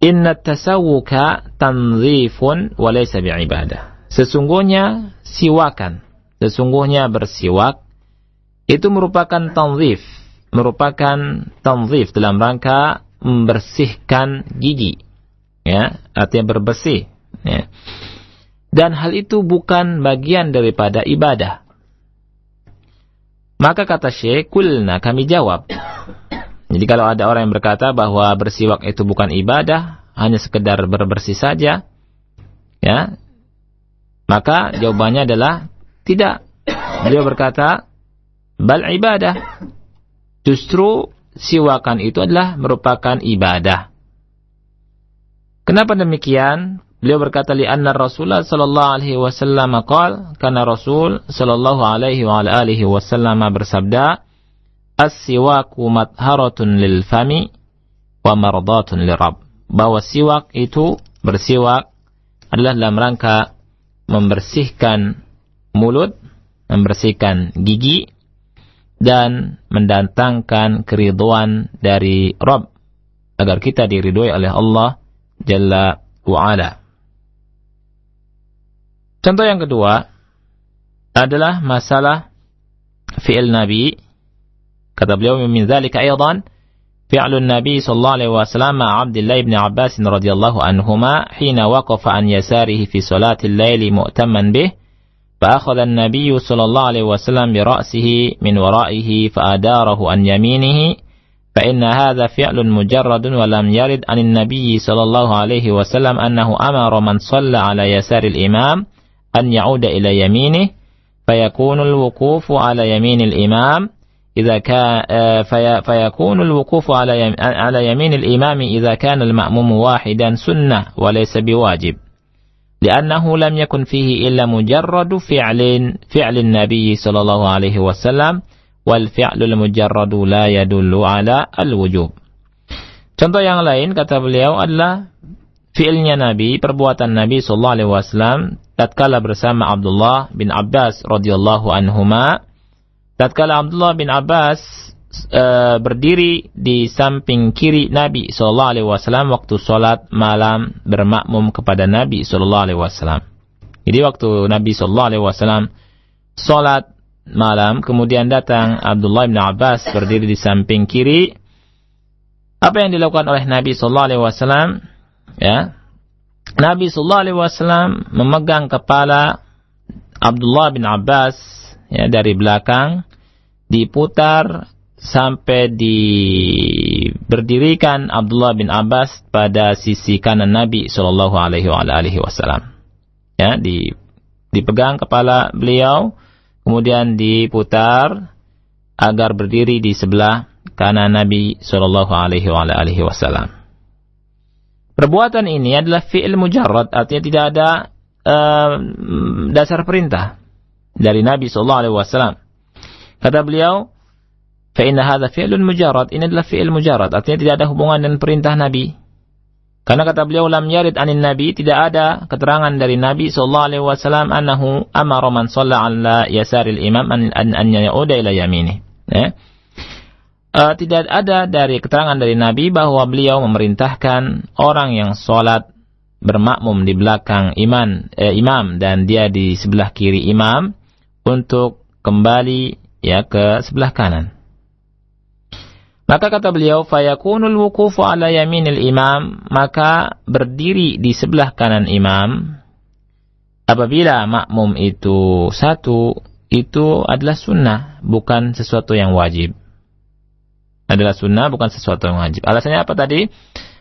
Inna tasawuka tanzifun wa laysa bi'ibadah. Sesungguhnya siwakan, sesungguhnya bersiwak itu merupakan tanzif, merupakan tanzif dalam rangka membersihkan gigi. Ya, artinya berbersih, ya. Dan hal itu bukan bagian daripada ibadah. Maka kata Syekh, kulna kami jawab. Jadi kalau ada orang yang berkata bahwa bersiwak itu bukan ibadah, hanya sekedar berbersih saja, ya, maka jawabannya adalah tidak. Dia berkata, bal ibadah. Justru siwakan itu adalah merupakan ibadah. Kenapa demikian? Beliau berkata li anna Rasulullah sallallahu alaihi wasallam qol karena Rasul sallallahu alaihi wa alihi wasallam bersabda as-siwaku matharatun lil fami wa mardatun lirab. Bahwa siwak itu bersiwak adalah dalam rangka membersihkan mulut, membersihkan gigi dan mendatangkan keriduan dari Rabb agar kita diridhoi oleh Allah Jalla wa'ala. Contoh yang kedua adalah masalah fi'il Nabi. Beliau min dzalika aidan فعل النبي صلى الله عليه وسلم مع عبد الله بن عباس رضي الله عنهما حين وقف عن يساره في صلاة الليل مؤتما به فأخذ النبي صلى الله عليه وسلم برأسه من ورائه فأداره عن يمينه فإن هذا فعل مجرد ولم يرد عن النبي صلى الله عليه وسلم أنه أمر من صلى على يسار الإمام أن يعود إلى يمينه فيكون الوقوف على يمين الإمام إذا كان في فيكون الوقوف على على يمين الإمام إذا كان المأموم واحدا سنة وليس بواجب لأنه لم يكن فيه إلا مجرد فعل فعل النبي صلى الله عليه وسلم والفعل المجرد لا يدل على الوجوب Contoh yang lain kata beliau adalah fiilnya Nabi, perbuatan Nabi sallallahu alaihi wasallam tatkala bersama Abdullah bin Abbas radhiyallahu anhuma tatkala Abdullah bin Abbas uh, berdiri di samping kiri Nabi sallallahu alaihi wasallam waktu salat malam bermakmum kepada Nabi sallallahu alaihi wasallam. Jadi waktu Nabi sallallahu alaihi wasallam salat malam kemudian datang Abdullah bin Abbas berdiri di samping kiri apa yang dilakukan oleh Nabi sallallahu alaihi wasallam ya Nabi sallallahu alaihi wasallam memegang kepala Abdullah bin Abbas ya dari belakang diputar sampai diberdirikan Abdullah bin Abbas pada sisi kanan Nabi Shallallahu Alaihi Wasallam. Ya, di, dipegang kepala beliau, kemudian diputar agar berdiri di sebelah kanan Nabi Shallallahu Alaihi Wasallam. Perbuatan ini adalah fi'il mujarrad, artinya tidak ada uh, dasar perintah dari Nabi sallallahu alaihi wasallam. Kata beliau, "Fa inna hadza fi'lun mujarrad." Ini adalah fi'il mujarrad, artinya tidak ada hubungan dengan perintah Nabi. Karena kata beliau lam yarid anin Nabi tidak ada keterangan dari Nabi sallallahu alaihi wasallam annahu amara man shalla ala yasaril imam an an, an yauda ila yamini. Ya. Uh, tidak ada dari keterangan dari Nabi bahwa beliau memerintahkan orang yang sholat bermakmum di belakang iman, eh, imam dan dia di sebelah kiri imam untuk kembali ya ke sebelah kanan. Maka kata beliau, fayakunul wukufu ala yaminil imam, maka berdiri di sebelah kanan imam, apabila makmum itu satu, itu adalah sunnah, bukan sesuatu yang wajib. Adalah sunnah, bukan sesuatu yang wajib. Alasannya apa tadi?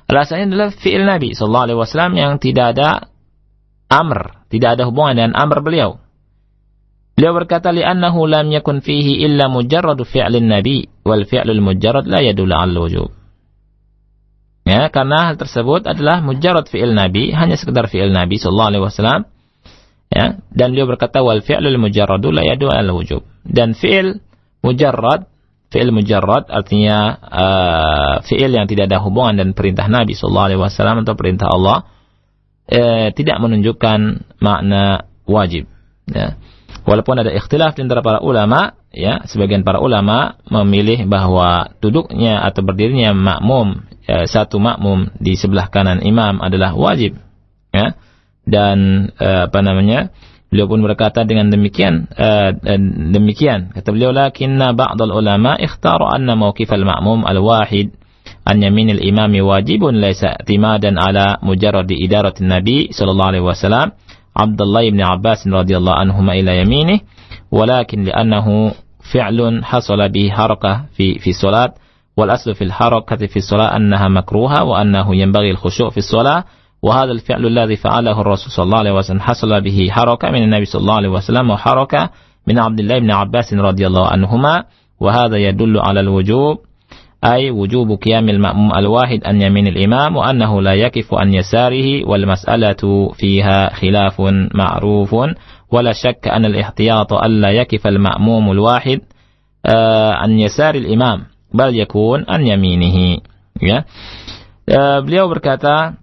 Alasannya adalah fi'il Nabi SAW yang tidak ada amr, tidak ada hubungan dengan amr beliau. Beliau berkata li'annahu lam yakun fihi illa mujarradu fi'lin nabi wal fi'lul mujarrad la yadullu 'ala wujub. Ya, karena hal tersebut adalah mujarrad fi'il nabi, hanya sekedar fi'il nabi sallallahu alaihi wasallam. Ya, dan beliau berkata wal fi'lul mujarradu la yadullu 'ala wujub. Dan fi'il mujarrad fi'il mujarrad artinya uh, fi'il yang tidak ada hubungan dan perintah Nabi sallallahu alaihi wasallam atau perintah Allah eh, tidak menunjukkan makna wajib ya. Walaupun ada ikhtilaf di antara para ulama, ya, sebagian para ulama memilih bahwa duduknya atau berdirinya makmum ya, satu makmum di sebelah kanan imam adalah wajib, ya. Dan eh, apa namanya? Beliau pun berkata dengan demikian uh, demikian kata beliau lakinna ba'dal ulama ikhtaru anna mawqif al-ma'mum al-wahid an yamin al-imami wajibun laysa i'timadan ala mujarrad idarat nabi sallallahu alaihi wasallam عبد الله بن عباس رضي الله عنهما إلى يمينه ولكن لأنه فعل حصل به حركة في في الصلاة والأصل في الحركة في الصلاة أنها مكروهة وأنه ينبغي الخشوع في الصلاة وهذا الفعل الذي فعله الرسول صلى الله عليه وسلم حصل به حركة من النبي صلى الله عليه وسلم وحركة من عبد الله بن عباس رضي الله عنهما وهذا يدل على الوجوب أي وجوب قيام المأموم الواحد عن يمين الإمام وأنه لا يقف عن يساره والمسألة فيها خلاف معروف ولا شك أن الاحتياط ألا يقف المأموم الواحد عن يسار الإمام بل يكون عن يمينه ya. beliau berkata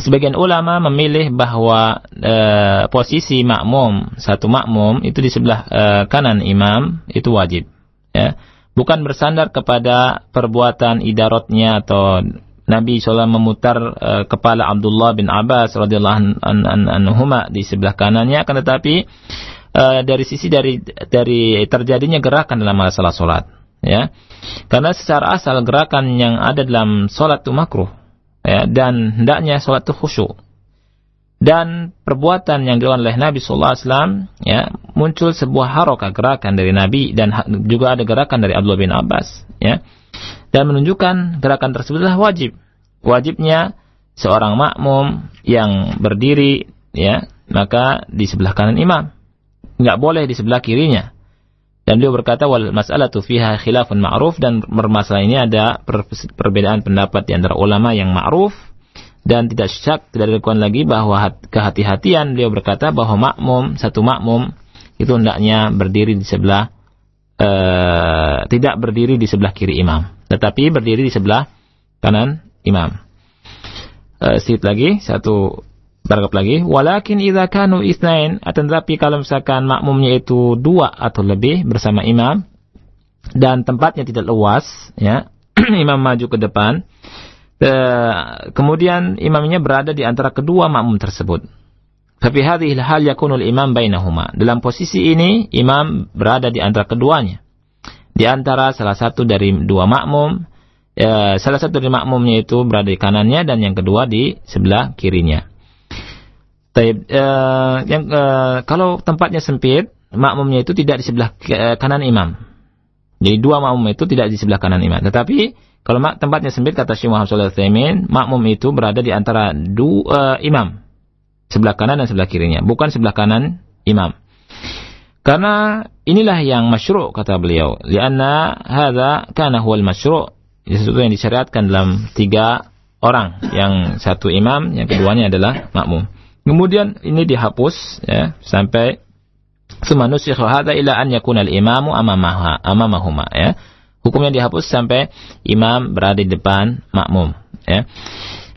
sebagian ulama memilih bahwa uh, posisi makmum satu makmum itu di sebelah uh, kanan imam itu wajib ya bukan bersandar kepada perbuatan idaratnya atau Nabi SAW memutar uh, kepala Abdullah bin Abbas radhiyallahu anhuma di sebelah kanannya akan tetapi uh, dari sisi dari dari terjadinya gerakan dalam masalah salat ya. Karena secara asal gerakan yang ada dalam salat itu makruh ya dan hendaknya salat itu khusyuk. Dan perbuatan yang dilakukan oleh Nabi Wasallam ya muncul sebuah harokah gerakan dari Nabi dan juga ada gerakan dari Abdullah bin Abbas ya. Dan menunjukkan gerakan tersebut adalah wajib. Wajibnya seorang makmum yang berdiri ya maka di sebelah kanan imam. Nggak boleh di sebelah kirinya. Dan beliau berkata wal mas'alatu fiha khilafun ma'ruf dan bermasalah ini ada perbedaan pendapat di antara ulama yang ma'ruf dan tidak syak tidak diragukan lagi bahwa kehati-hatian. Beliau berkata bahwa makmum satu makmum itu hendaknya berdiri di sebelah uh, tidak berdiri di sebelah kiri imam. Tetapi berdiri di sebelah kanan imam. Uh, sedikit lagi satu paragraf lagi. Walakin idza kanu isnain tetapi kalau misalkan makmumnya itu dua atau lebih bersama imam dan tempatnya tidak luas ya imam maju ke depan kemudian imamnya berada di antara kedua makmum tersebut. Tapi hadhil hal yakunul imam bainahuma. Dalam posisi ini imam berada di antara keduanya. Di antara salah satu dari dua makmum, ya, salah satu dari makmumnya itu berada di kanannya dan yang kedua di sebelah kirinya. Taib, uh, yang uh, kalau tempatnya sempit, makmumnya itu tidak di sebelah uh, kanan imam. Jadi dua makmum itu tidak di sebelah kanan imam. Tetapi kalau tempatnya sempit kata Syekh Muhammad SAW, makmum itu berada di antara dua uh, imam. Sebelah kanan dan sebelah kirinya. Bukan sebelah kanan imam. Karena inilah yang masyru' kata beliau. Lianna hadha kana huwal masyru' sesuatu yang disyariatkan dalam tiga orang. Yang satu imam, yang keduanya adalah makmum. Kemudian ini dihapus ya, sampai semanusikhu hadha ila an yakuna al-imamu amamaha, amamahuma ya Hukumnya dihapus sampai imam berada di depan makmum. Ya.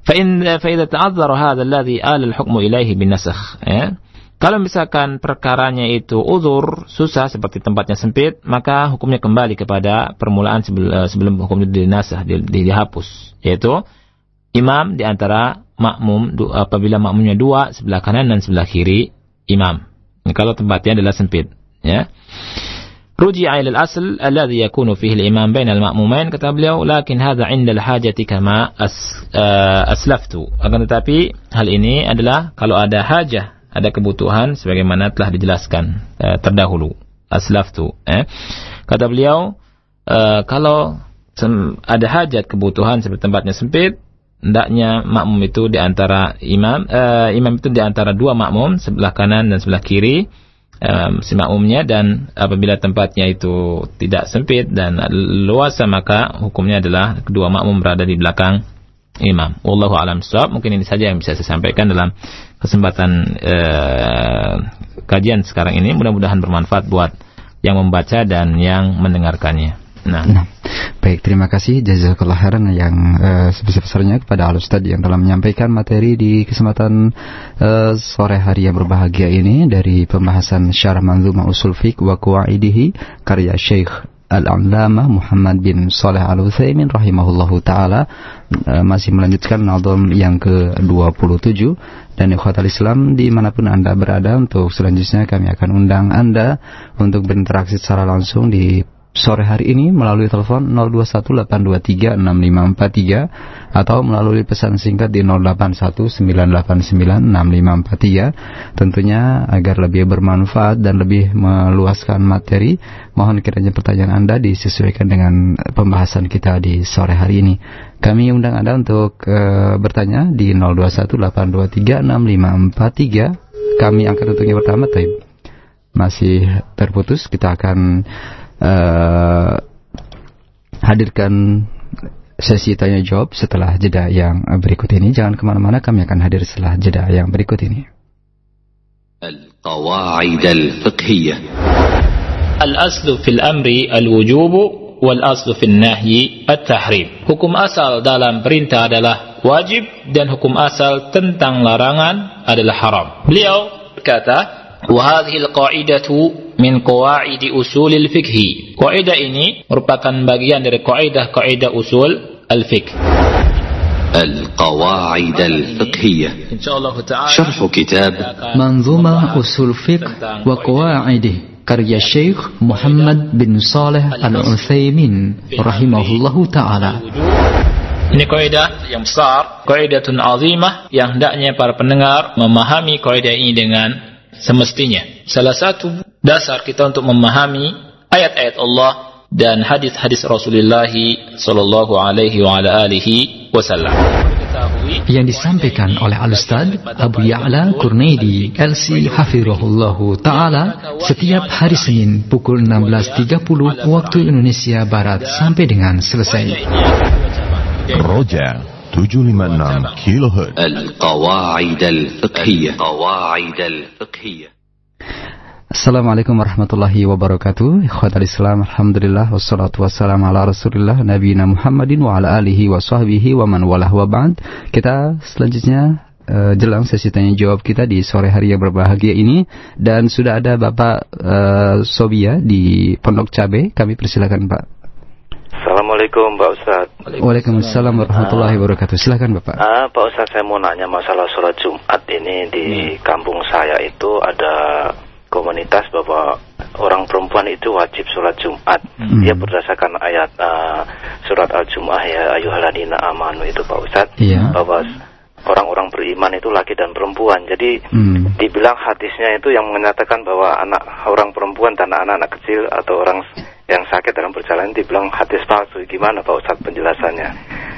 فإن فإذا تعذر هذا الذي آل الحكم إليه بالنسخ ya. Kalau misalkan perkaranya itu uzur, susah seperti tempatnya sempit, maka hukumnya kembali kepada permulaan sebelum, eh, sebelum hukum itu dinasah, di, di, dihapus. Yaitu imam di antara makmum, apabila makmumnya dua, sebelah kanan dan sebelah kiri imam. Ini kalau tempatnya adalah sempit. Ya. ruji'a ila al-asl alladhi yakunu fihi al-imam baina al-ma'mumain kata beliau lakin hadza 'inda al-hajati kama as, uh, aslaftu. Akan tetapi hal ini adalah kalau ada hajah ada kebutuhan sebagaimana telah dijelaskan uh, terdahulu. Aslaftu eh. Kata beliau uh, kalau ada hajat kebutuhan seperti tempatnya sempit hendaknya makmum itu di antara imam uh, imam itu di antara dua makmum sebelah kanan dan sebelah kiri um, si makmumnya dan apabila tempatnya itu tidak sempit dan luas maka hukumnya adalah kedua makmum berada di belakang imam. Wallahu alam shawab. Mungkin ini saja yang bisa saya sampaikan dalam kesempatan uh, kajian sekarang ini. Mudah-mudahan bermanfaat buat yang membaca dan yang mendengarkannya. Nah. nah. Baik, terima kasih jazakallah khairan yang uh, sebesar-besarnya kepada Al yang telah menyampaikan materi di kesempatan uh, sore hari yang berbahagia ini dari pembahasan Syarah Manzumah Usul Fiqh wa Qawa'idihi karya Syekh Al-Allama Muhammad bin Saleh Al-Utsaimin rahimahullahu taala uh, masih melanjutkan nazam yang ke-27 dan ikhwatal Islam di mana pun Anda berada untuk selanjutnya kami akan undang Anda untuk berinteraksi secara langsung di sore hari ini melalui telepon 0218236543 atau melalui pesan singkat di 0819896543. Tentunya agar lebih bermanfaat dan lebih meluaskan materi, mohon kiranya pertanyaan Anda disesuaikan dengan pembahasan kita di sore hari ini. Kami undang Anda untuk uh, bertanya di 0218236543. Kami angkat untuk pertama, Taib. Masih terputus, kita akan uh, hadirkan sesi tanya jawab setelah jeda yang berikut ini. Jangan kemana-mana, kami akan hadir setelah jeda yang berikut ini. القواعد الفقهية الأصل في الأمر الوجوب والأصل في النهي التحريم Hukum asal dalam perintah adalah wajib dan hukum asal tentang larangan adalah haram. Beliau berkata, وهذه القاعدة من قواعد أصول الفقه قاعدة ini merupakan bagian dari kaidah-kaidah usul al-fiqh القواعد الفقهية insyaallah taala شرح كتاب منظومة أصول فقه وقواعده karya Syekh Muhammad bin Saleh Al-Utsaimin rahimahullahu taala. Ini kaidah yang besar, kaidatun azimah yang hendaknya para pendengar memahami kaidah ini dengan semestinya. Salah satu dasar kita untuk memahami ayat-ayat Allah dan hadis-hadis Rasulullah sallallahu alaihi wa ala alihi wasallam. Yang disampaikan oleh Al-Ustaz Abu Ya'la Kurnaidi LC Hafirahullahu Ta'ala setiap hari Senin pukul 16.30 waktu Indonesia Barat sampai dengan selesai. Roja 756 kHz. Al-Qawaid al-Fiqhiyah. Al-Qawaid al-Fiqhiyah. Assalamualaikum warahmatullahi wabarakatuh Ikhwatal Islam Alhamdulillah Wassalatu wassalamu ala rasulillah Nabi Muhammadin wa ala alihi wa sahbihi wa man walah wa ba'd Kita selanjutnya uh, jelang sesi tanya jawab kita di sore hari yang berbahagia ini dan sudah ada Bapak uh, Sobia di Pondok Cabe. Kami persilakan Pak. Assalamualaikum Pak Ustadz Waalaikumsalam warahmatullahi wabarakatuh Silakan Bapak ah, Pak Ustadz saya mau nanya masalah sholat Jumat ini di kampung saya itu ada komunitas bahwa orang perempuan itu wajib sholat Jumat. Hmm. Dia berdasarkan ayat uh, surat Al-Jum'ah ya ayuhaladina amanu itu Pak Ustadz. Iya. Bahwa orang-orang beriman itu laki dan perempuan. Jadi Hmm. dibilang hadisnya itu yang menyatakan bahwa anak orang perempuan dan anak-anak kecil atau orang yang sakit dalam perjalanan dibilang hadis palsu. Gimana Pak Ustadz penjelasannya?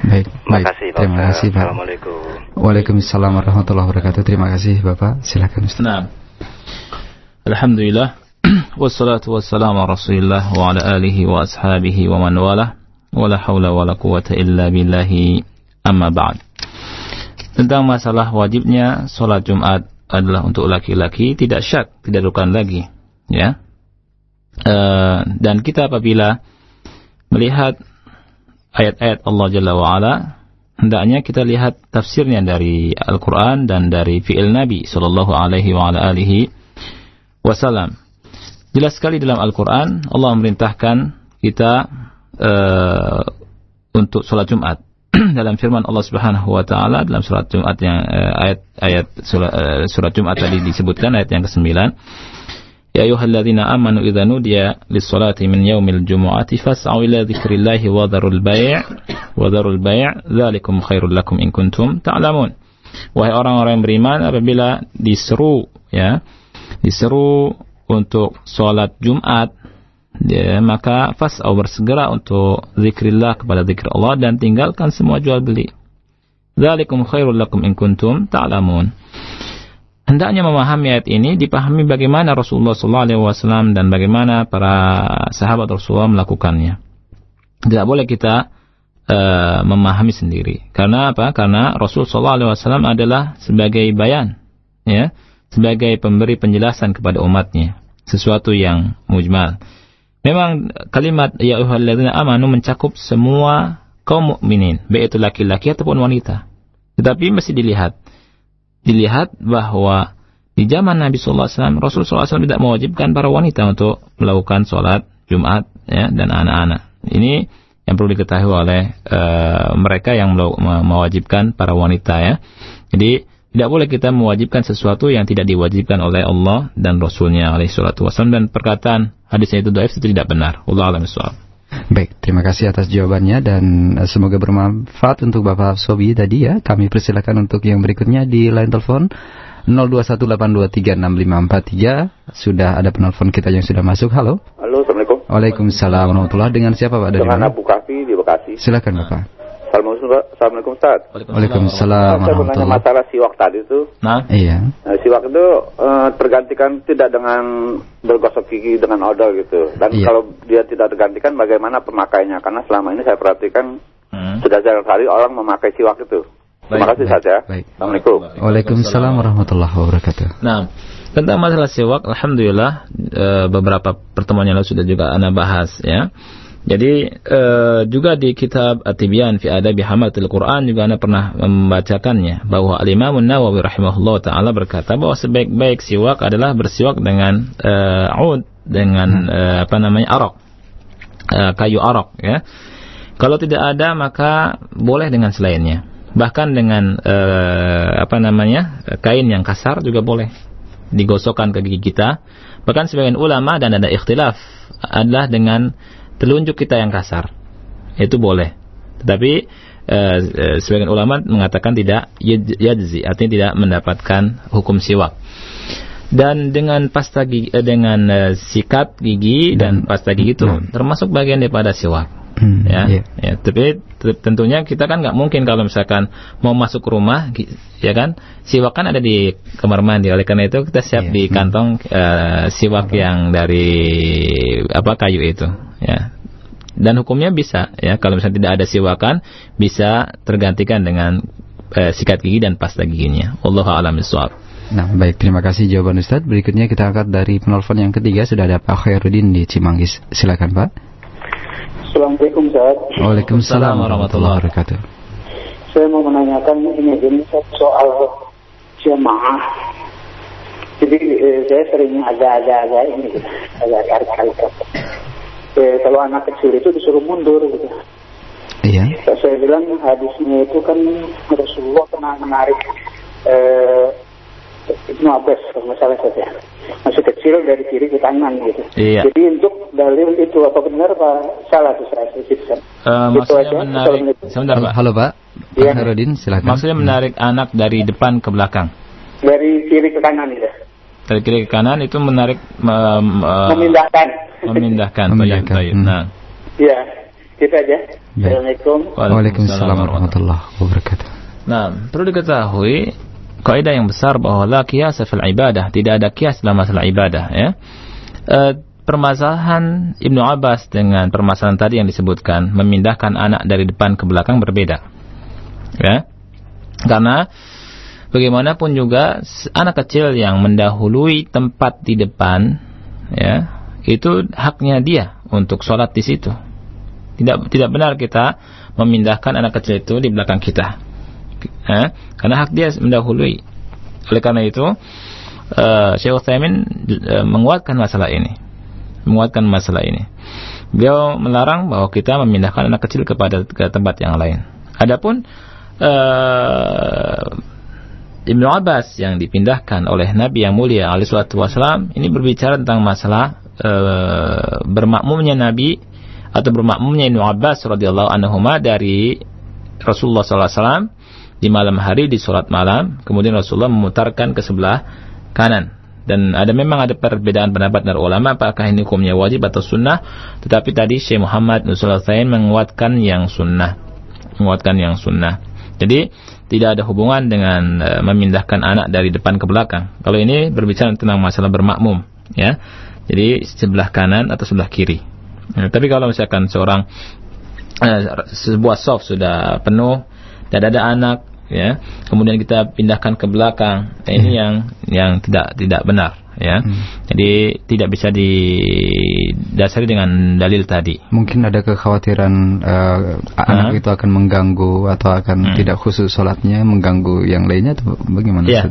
Baik, Terima baik. kasih Pak Terima kasih Pak Assalamualaikum. Waalaikumsalam warahmatullahi wabarakatuh Terima kasih Bapak Silakan Ustaz Nah. Alhamdulillah wassalatu wassalamu ala Rasulillah wa ala alihi wa ashabihi wa man wala wa la haula wa la quwata illa billahi amma ba'd. Tentang masalah wajibnya salat Jumat adalah untuk laki-laki tidak syak, tidak rukan lagi, ya. Eh, dan kita apabila melihat ayat-ayat Allah Jalla wa Ala, hendaknya kita lihat tafsirnya dari Al-Quran dan dari fi'il Nabi Sallallahu Alaihi wa ala alihi Wasallam. Jelas sekali dalam Al-Quran Allah memerintahkan kita eh, untuk sholat Jumat. dalam firman Allah Subhanahu wa taala dalam surat Jumat yang eh, ayat ayat surat, surat Jumat tadi disebutkan ayat yang ke-9 Ya ayyuhalladzina amanu idza nudiya lis-salati min yaumil jumu'ati fas'au ila dzikrillahi wa dharul bai' wa dharul bai' dzalikum khairul lakum in kuntum ta'lamun. Wahai orang-orang yang beriman apabila diseru ya diseru untuk sholat Jumat ya, maka fas'au bersegera untuk zikrillah kepada zikir Allah dan tinggalkan semua jual beli. Dzalikum khairul lakum in kuntum ta'lamun. Hendaknya memahami ayat ini dipahami bagaimana Rasulullah SAW dan bagaimana para sahabat Rasulullah melakukannya. Tidak boleh kita uh, memahami sendiri. Karena apa? Karena Rasul SAW adalah sebagai bayan, ya, sebagai pemberi penjelasan kepada umatnya, sesuatu yang mujmal. Memang kalimat ya ayyuhalladzina amanu mencakup semua kaum mukminin, baik itu laki-laki ataupun wanita. Tetapi mesti dilihat dilihat bahwa di zaman Nabi SAW, Rasul SAW tidak mewajibkan para wanita untuk melakukan sholat Jumat ya, dan anak-anak. Ini yang perlu diketahui oleh uh, mereka yang mewajibkan para wanita ya. Jadi tidak boleh kita mewajibkan sesuatu yang tidak diwajibkan oleh Allah dan Rasulnya alaihi salatu wasallam dan perkataan hadisnya itu dhaif itu tidak benar. Allah alam Baik, terima kasih atas jawabannya dan eh, semoga bermanfaat untuk Bapak Sobi tadi ya. Kami persilakan untuk yang berikutnya di line telepon 0218236543. Sudah ada penelpon kita yang sudah masuk. Halo. Halo, Assalamualaikum. Waalaikumsalam warahmatullahi Dengan siapa Pak dari Dengan mana? Abu Kafi di Bekasi. Silakan Bapak. Assalamualaikum, Ustaz. Waalaikumsalam Saya mau nanya masalah siwak tadi itu. Nah, Iya. Nah, siwak itu eh, tergantikan tidak dengan bergosok gigi dengan odol gitu. Dan Iya. kalau dia tidak tergantikan bagaimana pemakainya? Karena selama ini saya perhatikan hmm. sudah jarang kali orang memakai siwak itu. Terima kasih baik, saja. baik. Assalamualaikum. Waalaikumsalam warahmatullahi wabarakatuh. Nah, tentang masalah siwak, alhamdulillah e, beberapa pertemuan yang lalu sudah juga anda bahas ya. Jadi eh, juga di kitab At-Tibyan fi Adabi Hamatul Quran juga Anda pernah membacakannya bahwa Al-Imam Nawawi rahimahullah taala berkata bahwa sebaik-baik siwak adalah bersiwak dengan eh, ud dengan eh, apa namanya arok eh, kayu arok ya. Kalau tidak ada maka boleh dengan selainnya. Bahkan dengan eh, apa namanya kain yang kasar juga boleh digosokkan ke gigi kita. Bahkan sebagian ulama dan ada ikhtilaf adalah dengan telunjuk kita yang kasar. Itu boleh. Tetapi eh, eh, sebagian ulama mengatakan tidak yadzi, artinya tidak mendapatkan hukum siwak. Dan dengan pasta gigi, eh, dengan eh, sikat gigi dan, pasta gigi itu Hmm. termasuk bagian daripada siwak. Hmm, Ya, iya. ya, tapi tentunya kita kan nggak mungkin kalau misalkan mau masuk rumah, ya kan, siwak kan ada di kamar mandi. Oleh karena itu kita siap Iya. di kantong eh, siwak yang dari apa kayu itu, ya. Dan hukumnya bisa, ya. Kalau misalnya tidak ada siwakan, bisa tergantikan dengan eh, sikat gigi dan pasta giginya. Wallahu a'lam. Nah, baik, terima kasih jawaban Ustadz. Berikutnya kita angkat dari penelpon yang ketiga sudah ada Pak Khairuddin di Cimanggis. Silakan Pak. Assalamualaikum Ustaz. Waalaikumsalam warahmatullahi wabarakatuh. Saya mau menanyakan ini ini soal jemaah. Jadi eh, saya sering agak-agak ini gitu, agak tarik-tarik. Eh, kalau anak kecil itu disuruh mundur gitu. Iya. Saya bilang hadisnya itu kan Rasulullah pernah menarik eh, Ibnu Abbas kalau nggak salah saja masih kecil dari kiri ke kanan gitu. Iya. Jadi untuk dalil itu apa benar apa salah tuh saya Gitu, Eh, Itu maksudnya aja. menarik, sebentar Pak. halo, Pak. Pak Iya. Khairuddin silakan. Maksudnya menarik anak dari depan ke belakang. dari kiri ke kanan gitu. Dari kiri ke kanan itu menarik mem- eh, Memindahkan. memindahkan. Memindahkan, tayyib. hmm. Nah, Iya. Gitu aja. Assalamualaikum. Waalaikumsalam warahmatullahi wabarakatuh. Nah, perlu diketahui kaidah yang besar bahwa la qiyas fil ibadah, tidak ada kias dalam masalah ibadah ya. Eh, permasalahan Ibnu Abbas dengan permasalahan tadi yang disebutkan memindahkan anak dari depan ke belakang berbeda. Ya. Karena bagaimanapun juga anak kecil yang mendahului tempat di depan ya, itu haknya dia untuk sholat di situ. Tidak tidak benar kita memindahkan anak kecil itu di belakang kita. Ya, karena hak dia mendahului. Oleh karena itu, uh, Syekh Utsaimin uh, menguatkan masalah ini. Menguatkan masalah ini. Beliau melarang bahwa kita memindahkan anak kecil kepada ke tempat yang lain. Adapun uh, Ibnu Abbas yang dipindahkan oleh Nabi yang mulia alaihi salatu wasalam ini berbicara tentang masalah uh, bermakmumnya Nabi atau bermakmumnya Ibnu Abbas radhiyallahu anhuma dari Rasulullah SAW di malam hari di sholat malam kemudian Rasulullah memutarkan ke sebelah kanan. Dan ada memang ada perbedaan pendapat dari ulama apakah ini hukumnya wajib atau sunnah. Tetapi tadi Syekh Muhammad Nusul menguatkan yang sunnah. Menguatkan yang sunnah. Jadi tidak ada hubungan dengan uh, memindahkan anak dari depan ke belakang. Kalau ini berbicara tentang masalah bermakmum ya. Jadi sebelah kanan atau sebelah kiri. Ya, tapi kalau misalkan seorang eh, sebuah soft sudah penuh dan ada anak ya. Kemudian kita pindahkan ke belakang. Nah, ini yang yang tidak tidak benar ya. Jadi tidak bisa didasari dengan dalil tadi. Mungkin ada kekhawatiran eh, anak itu akan mengganggu atau akan Hmm. tidak khusus sholatnya mengganggu yang lainnya atau bagaimana? ya.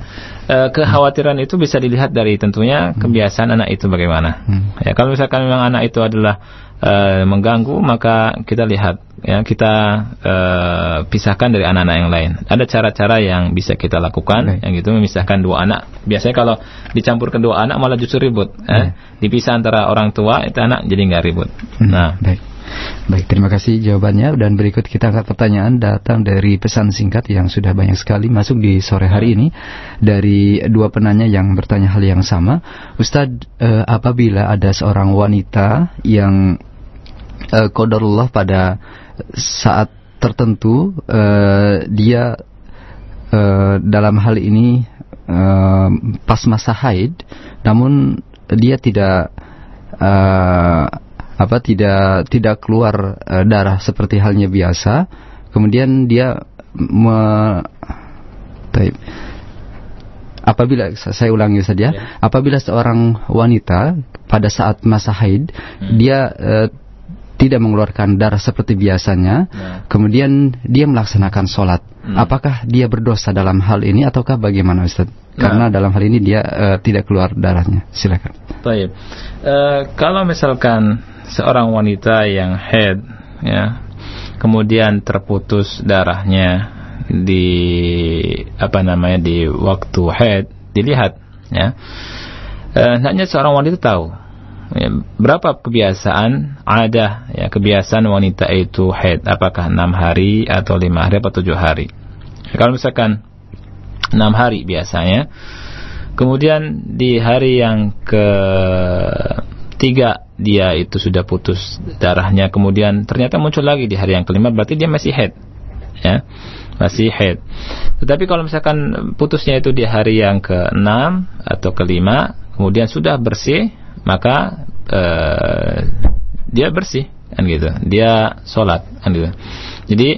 Eh, kekhawatiran itu bisa dilihat dari tentunya kebiasaan anak itu bagaimana. Hmm. ya kalau misalkan memang anak itu adalah eh, mengganggu maka kita lihat ya kita eh, pisahkan dari anak-anak yang lain ada cara-cara yang bisa kita lakukan Baik. yang gitu memisahkan dua anak biasanya kalau dicampur kedua anak malah justru ribut eh. dipisah antara orang tua itu anak jadi nggak ribut Hmm, nah baik. Baik, terima kasih jawabannya dan berikut kita angkat pertanyaan datang dari pesan singkat yang sudah banyak sekali masuk di sore hari ini dari dua penanya yang bertanya hal yang sama. Ustadz, eh, apabila ada seorang wanita yang eh, qadarullah pada saat tertentu eh, dia eh, dalam hal ini eh, pas masa haid namun dia tidak eh, apa tidak tidak keluar eh, darah seperti halnya biasa kemudian dia me, Taib. apabila saya ulangi saja Ya. apabila seorang wanita pada saat masa haid dia eh, tidak mengeluarkan darah seperti biasanya, Nah. kemudian dia melaksanakan sholat, Hmm. apakah dia berdosa dalam hal ini ataukah bagaimana Ustaz? Nah. Karena dalam hal ini dia eh, tidak keluar darahnya. Silakan. Baik. Eh, kalau misalkan seorang wanita yang head ya, kemudian terputus darahnya di apa namanya di waktu head dilihat ya. Hendaknya seorang wanita tahu ya, berapa kebiasaan ada ya kebiasaan wanita itu head apakah enam hari atau lima hari atau tujuh hari? Kalau misalkan enam hari biasanya kemudian di hari yang ketiga dia itu sudah putus darahnya kemudian ternyata muncul lagi di hari yang kelima berarti dia masih head ya masih head tetapi kalau misalkan putusnya itu di hari yang keenam atau kelima kemudian sudah bersih maka eh, dia bersih kan gitu. Dia sholat kan gitu. Jadi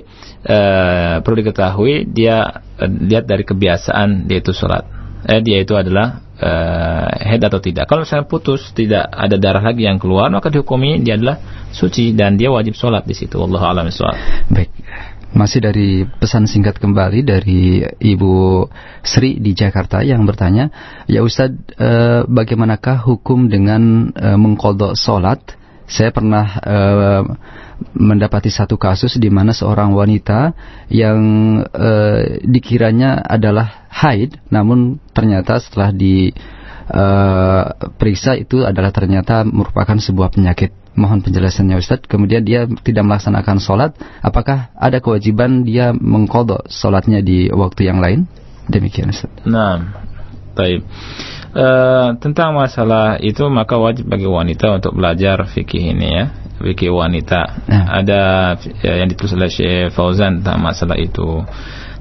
eh, perlu diketahui dia eh, lihat dari kebiasaan dia itu sholat. Eh dia itu adalah eh, head atau tidak. Kalau misalnya putus tidak ada darah lagi yang keluar maka dihukumi dia adalah suci dan dia wajib sholat di situ. Allah alam. Baik. Masih dari pesan singkat kembali dari Ibu Sri di Jakarta yang bertanya, ya Ustadz, eh, bagaimanakah hukum dengan eh, mengkodok sholat? Saya pernah eh, mendapati satu kasus di mana seorang wanita yang eh, dikiranya adalah haid, namun ternyata setelah di eh, periksa itu adalah ternyata merupakan sebuah penyakit. Mohon penjelasannya Ustadz. Kemudian dia tidak melaksanakan sholat. Apakah ada kewajiban dia mengkodok sholatnya di waktu yang lain? Demikian Ustadz. Nah, baik. Eh, tentang masalah itu maka wajib bagi wanita untuk belajar fikih ini ya, fikih wanita. Nah. Ada ya, yang ditulis oleh Syekh Fauzan tentang masalah itu.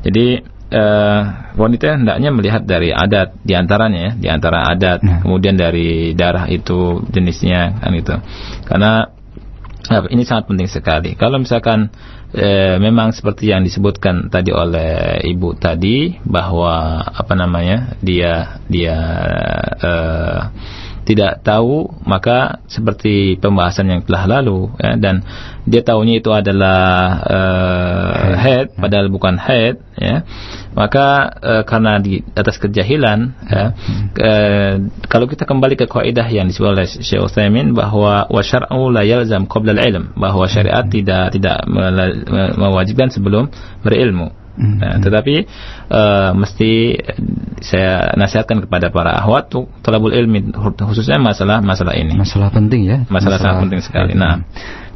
Jadi eh, wanita hendaknya melihat dari adat di antaranya ya, di antara adat, Nah. kemudian dari darah itu jenisnya kan itu. Karena Nah, ini sangat penting sekali. Kalau misalkan eh, memang seperti yang disebutkan tadi oleh ibu tadi bahwa apa namanya dia dia eh, tidak tahu maka seperti pembahasan yang telah lalu ya, dan dia tahunya itu adalah eh, head. padahal bukan head ya. Maka eh, karena di atas kejahilan ya, eh, kalau kita kembali ke kaidah yang disebut oleh Syekh Utsaimin bahwa wa syar'u la yalzam qabla al-ilm bahwa syariat tidak tidak me- mewajibkan sebelum berilmu Nah, tetapi eh, mesti saya nasihatkan kepada para ahwat untuk talabul ilmi khususnya masalah masalah ini. Masalah penting ya. Masalah sangat penting sekali. Nah.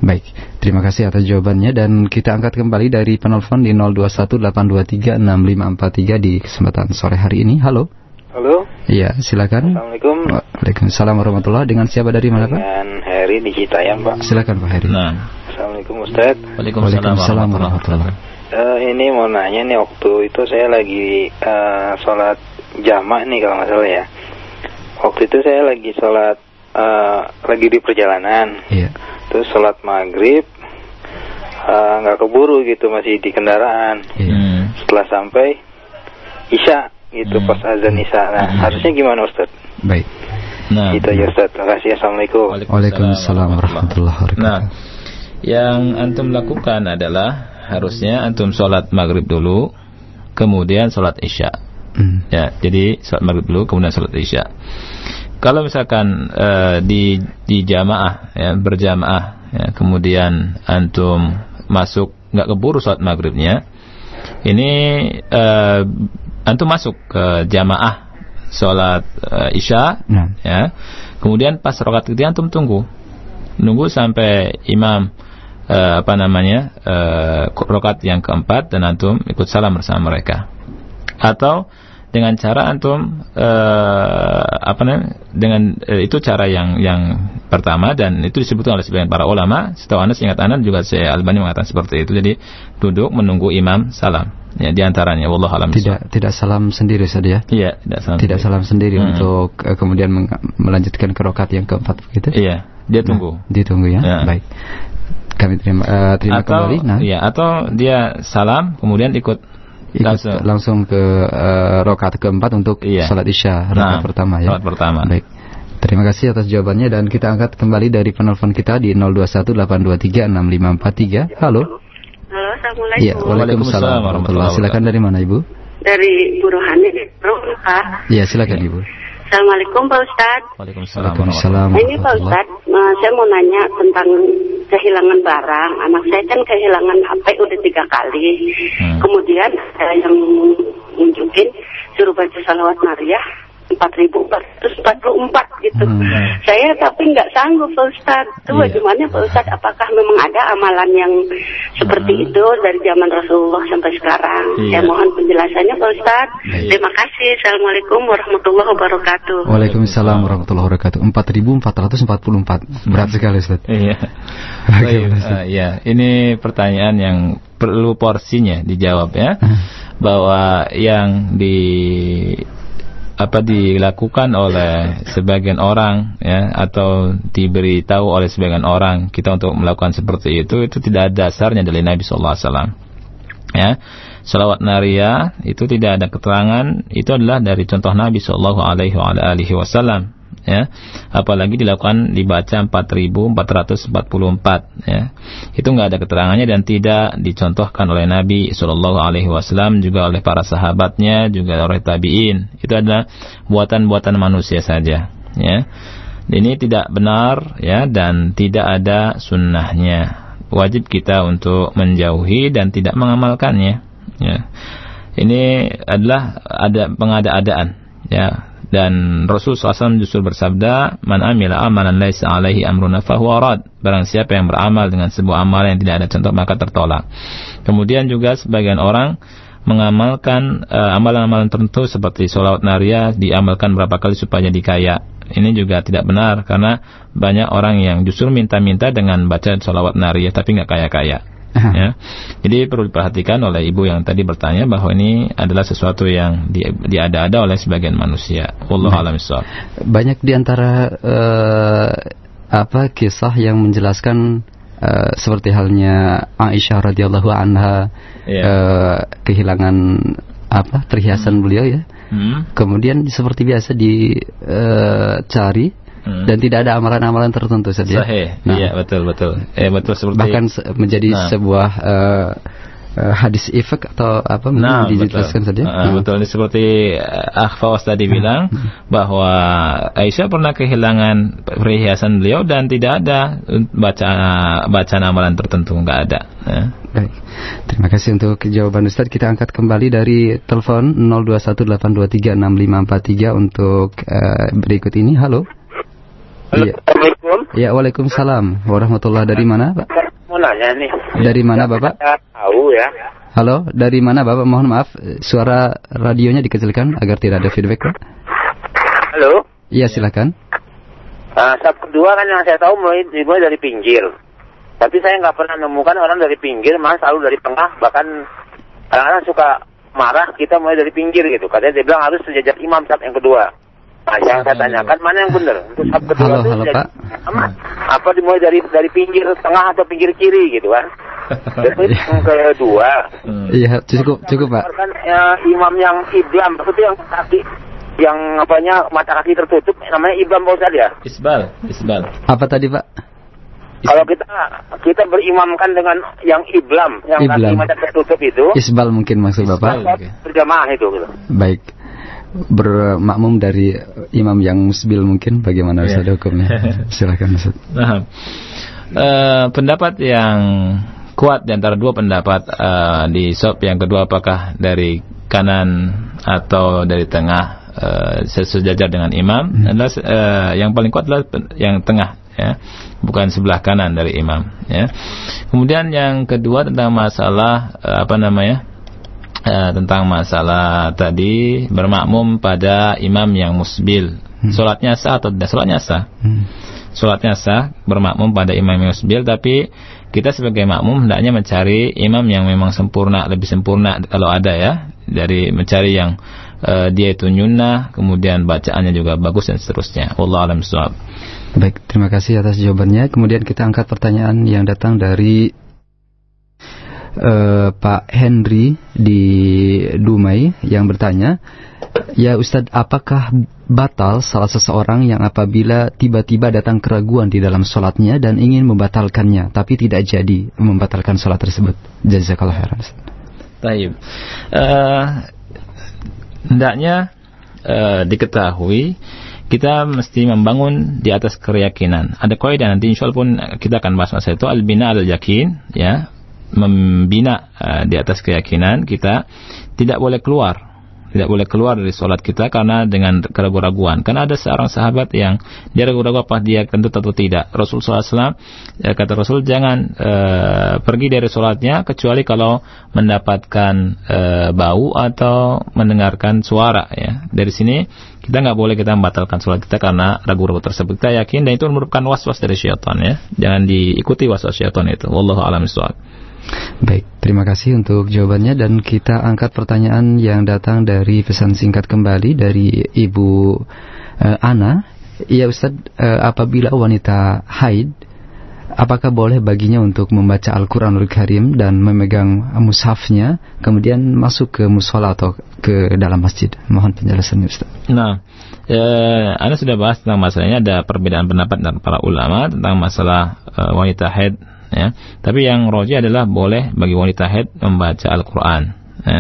Baik, terima kasih atas jawabannya dan kita angkat kembali dari penelpon di 0218236543 di kesempatan sore hari ini. Halo. Halo, Iya, silakan. Assalamualaikum. Waalaikumsalam warahmatullahi Dengan siapa dari mana Pak? Dengan Heri di Citayam, Pak. Silakan Pak Heri. Nah, Assalamualaikum Ustaz. Waalaikumsalam Waalaikumsalam warahmatullahi warahmatullahi wabarakatuh. Eh, ini mau nanya nih waktu itu saya lagi eh, sholat jamak nih kalau nggak salah ya. Waktu itu saya lagi sholat eh, lagi di perjalanan. Iya. Terus sholat maghrib eh, nggak keburu gitu masih di kendaraan. Iya. Hmm. Setelah sampai isya gitu Hmm. pas azan isya. Nah harusnya gimana Ustaz? Baik. Nah, Gitu aja Ustaz. Terima kasih. Assalamualaikum. Waalaikumsalam warahmatullahi wabarakatuh. Nah, yang antum lakukan adalah harusnya antum sholat maghrib dulu, kemudian sholat isya. Hmm. Ya, jadi sholat maghrib dulu, kemudian sholat isya. Kalau misalkan eh, di di jamaah, ya, berjamaah, ya, kemudian antum masuk nggak keburu sholat maghribnya, ini eh, antum masuk ke jamaah sholat eh, isya, Nah. ya, kemudian pas rokat ketiga antum tunggu, nunggu sampai imam eh, apa namanya eh, rokat yang keempat dan antum ikut salam bersama mereka atau dengan cara antum eh, apa namanya dengan eh, itu cara yang yang pertama dan itu disebutkan oleh sebagian para ulama setahu anda seingat anda juga saya Albani mengatakan seperti itu jadi duduk menunggu imam salam ya di antaranya wallahu alam Tidak tidak salam sendiri saja ya. iya tidak salam Tidak salam sendiri Hmm. untuk eh, kemudian melanjutkan ke rokat yang keempat begitu. iya dia tunggu Nah, ditunggu ya. Ya. Baik. Kami terima eh, terima atau kembali. Nah, iya atau dia salam kemudian ikut, ikut langsung langsung, ke eh, rokat keempat untuk Iya. salat isya rokat Nah, pertama ya. rokat pertama. Baik. Terima kasih atas jawabannya dan kita angkat kembali dari penelpon kita di 0218236543. Halo. Halo, Assalamualaikum. Iya, Waalaikumsalam warahmatullahi Silakan dari mana Ibu? Dari Bu Rohani, Pak. Iya, silakan Ibu. Assalamualaikum Pak Ustadz. Waalaikumsalam. Waalaikumsalam. Ini Pak Ustadz, eh, saya mau nanya tentang kehilangan barang. Anak saya kan kehilangan HP udah tiga kali. Hmm. Kemudian ada yang nunjukin suruh baca salawat Maria 4.444 gitu. Hmm. Saya tapi nggak sanggup Pak Ustadz. Itu Iya. bagaimana Pak Ustadz? Apakah memang ada amalan yang seperti Hmm. itu dari zaman Rasulullah sampai sekarang? Iya. Saya mohon penjelasannya Pak Ustadz. Baik. Terima kasih. Assalamualaikum warahmatullahi wabarakatuh. Waalaikumsalam warahmatullahi wabarakatuh. 4444. Berat sekali Ustaz. Iya. Baik, Ustaz. eh, ya, ini pertanyaan yang perlu porsinya dijawab ya. Bahwa yang di apa dilakukan oleh sebagian orang ya atau diberitahu oleh sebagian orang kita untuk melakukan seperti itu itu tidak ada dasarnya dari Nabi sallallahu alaihi wasallam. Ya. Salawat naria itu tidak ada keterangan itu adalah dari contoh Nabi sallallahu alaihi wasallam ya. Apalagi dilakukan dibaca 4444 ya. Itu nggak ada keterangannya dan tidak dicontohkan oleh Nabi Shallallahu Alaihi Wasallam juga oleh para sahabatnya juga oleh tabiin. Itu adalah buatan-buatan manusia saja ya. Ini tidak benar ya dan tidak ada sunnahnya. Wajib kita untuk menjauhi dan tidak mengamalkannya ya. Ini adalah ada pengada-adaan ya dan Rasul SAW justru bersabda man amila amalan laisa alaihi amruna fahuwa rad. Barang siapa yang beramal dengan sebuah amalan yang tidak ada contoh maka tertolak. Kemudian juga sebagian orang mengamalkan eh, amalan-amalan tertentu seperti sholawat naria diamalkan berapa kali supaya jadi kaya. Ini juga tidak benar karena banyak orang yang justru minta-minta dengan baca sholawat naria tapi nggak kaya-kaya ya. Jadi perlu diperhatikan oleh ibu yang tadi bertanya bahwa ini adalah sesuatu yang di, diada-ada oleh sebagian manusia. Wallahu a'lam. Banyak di antara eh, apa kisah yang menjelaskan eh, seperti halnya Aisyah radhiyallahu anha Iya. eh, kehilangan apa perhiasan beliau ya. Hmm. Kemudian seperti biasa dicari Hmm. dan tidak ada amalan-amalan tertentu saja. Sahih. Nah, Iya, betul betul. Eh betul seperti bahkan se- menjadi Nah. sebuah eh, eh, hadis efek atau apa Nah, dijelaskan betul. saja. Ah, Nah. betul. Ini seperti uh, Akhfawas tadi bilang bahwa Aisyah pernah kehilangan perhiasan beliau dan tidak ada baca bacaan amalan tertentu, nggak ada. Ya. Baik. Terima kasih untuk jawaban Ustaz. Kita angkat kembali dari telepon 0218236543 untuk eh, berikut ini. Halo. Halo, Iya. Assalamualaikum. Ya, Waalaikumsalam. Warahmatullahi dari mana, Pak? Mau nanya nih. Dari mana, Bapak? Tahu ya. Halo, dari mana, Bapak? Mohon maaf, suara radionya dikecilkan agar tidak ada feedback, Pak. Halo. Iya, silakan. Nah, sab kedua kan yang saya tahu mulai dimulai dari pinggir. Tapi saya nggak pernah nemukan orang dari pinggir, malah selalu dari tengah. Bahkan kadang-kadang suka marah kita mulai dari pinggir gitu. Katanya dia bilang harus sejajar imam sab yang kedua. Nah, yang saya tanyakan mana yang benar? Untuk sab kedua Halo, itu halo, sejajar Pak. sama? Apa dimulai dari dari pinggir tengah atau pinggir kiri gitu kan? Terus yang kedua, Hmm. Iya, cukup, cukup, Pak. kan ya, imam yang iblam maksudnya yang kaki yang apanya mata kaki tertutup namanya iblam Pak Ustadz ya. Isbal, isbal. Apa tadi, Pak? Kalau kita kita berimamkan dengan yang iblam, yang Iblam. kaki mata tertutup itu, Isbal mungkin maksud Bapak. Isbal. Oke. berjamaah itu gitu. Baik. Bermakmum dari imam yang musbil mungkin bagaimana Iya. Ustaz hukumnya? Silakan Ustaz. Nah, eh, pendapat yang kuat di antara dua pendapat eh, di sop yang kedua apakah dari kanan atau dari tengah eh, sejajar dengan imam adalah eh, yang paling kuat adalah yang tengah ya bukan sebelah kanan dari imam ya kemudian yang kedua tentang masalah eh, apa namanya eh, tentang masalah tadi bermakmum pada imam yang musbil. Sholatnya sah atau tidak? Sholatnya sah. Hmm. sholatnya sah bermakmum pada imam yang musbil tapi kita sebagai makmum hendaknya mencari imam yang memang sempurna lebih sempurna kalau ada ya dari mencari yang eh, dia itu nyunnah kemudian bacaannya juga bagus dan seterusnya. Allah alam suhab Baik, terima kasih atas jawabannya. Kemudian kita angkat pertanyaan yang datang dari uh, Pak Henry di Dumai yang bertanya, ya Ustadz, apakah batal salah seseorang yang apabila tiba-tiba datang keraguan di dalam sholatnya dan ingin membatalkannya, tapi tidak jadi membatalkan sholat tersebut? Jazakallah khairan. Taib. Uh, hendaknya uh, diketahui kita mesti membangun di atas keyakinan. Ada kaidah nanti insya Allah pun kita akan bahas masalah itu al-bina al-yakin ya membina uh, di atas keyakinan kita tidak boleh keluar tidak boleh keluar dari sholat kita karena dengan keraguan-raguan. Karena ada seorang sahabat yang dia ragu-ragu apa dia kentut atau tidak. Rasul SAW ya, kata Rasul jangan uh, pergi dari sholatnya kecuali kalau mendapatkan uh, bau atau mendengarkan suara. Ya dari sini kita nggak boleh kita membatalkan sholat kita karena ragu-ragu tersebut. Kita yakin dan itu merupakan was-was dari syaitan ya. Jangan diikuti was-was syaitan itu. Wallahu a'lam. Baik, terima kasih untuk jawabannya dan kita angkat pertanyaan yang datang dari pesan singkat kembali dari Ibu uh, Ana. Ya Ustadz, uh, apabila wanita haid, apakah boleh baginya untuk membaca Al-Quranul Karim dan memegang mushafnya, kemudian masuk ke musola atau ke dalam masjid? Mohon penjelasannya Ustaz. Nah, eh, Anda sudah bahas tentang masalahnya, ada perbedaan pendapat dari para ulama tentang masalah uh, wanita haid ya. Tapi yang roji adalah boleh bagi wanita haid membaca Al-Qur'an, ya.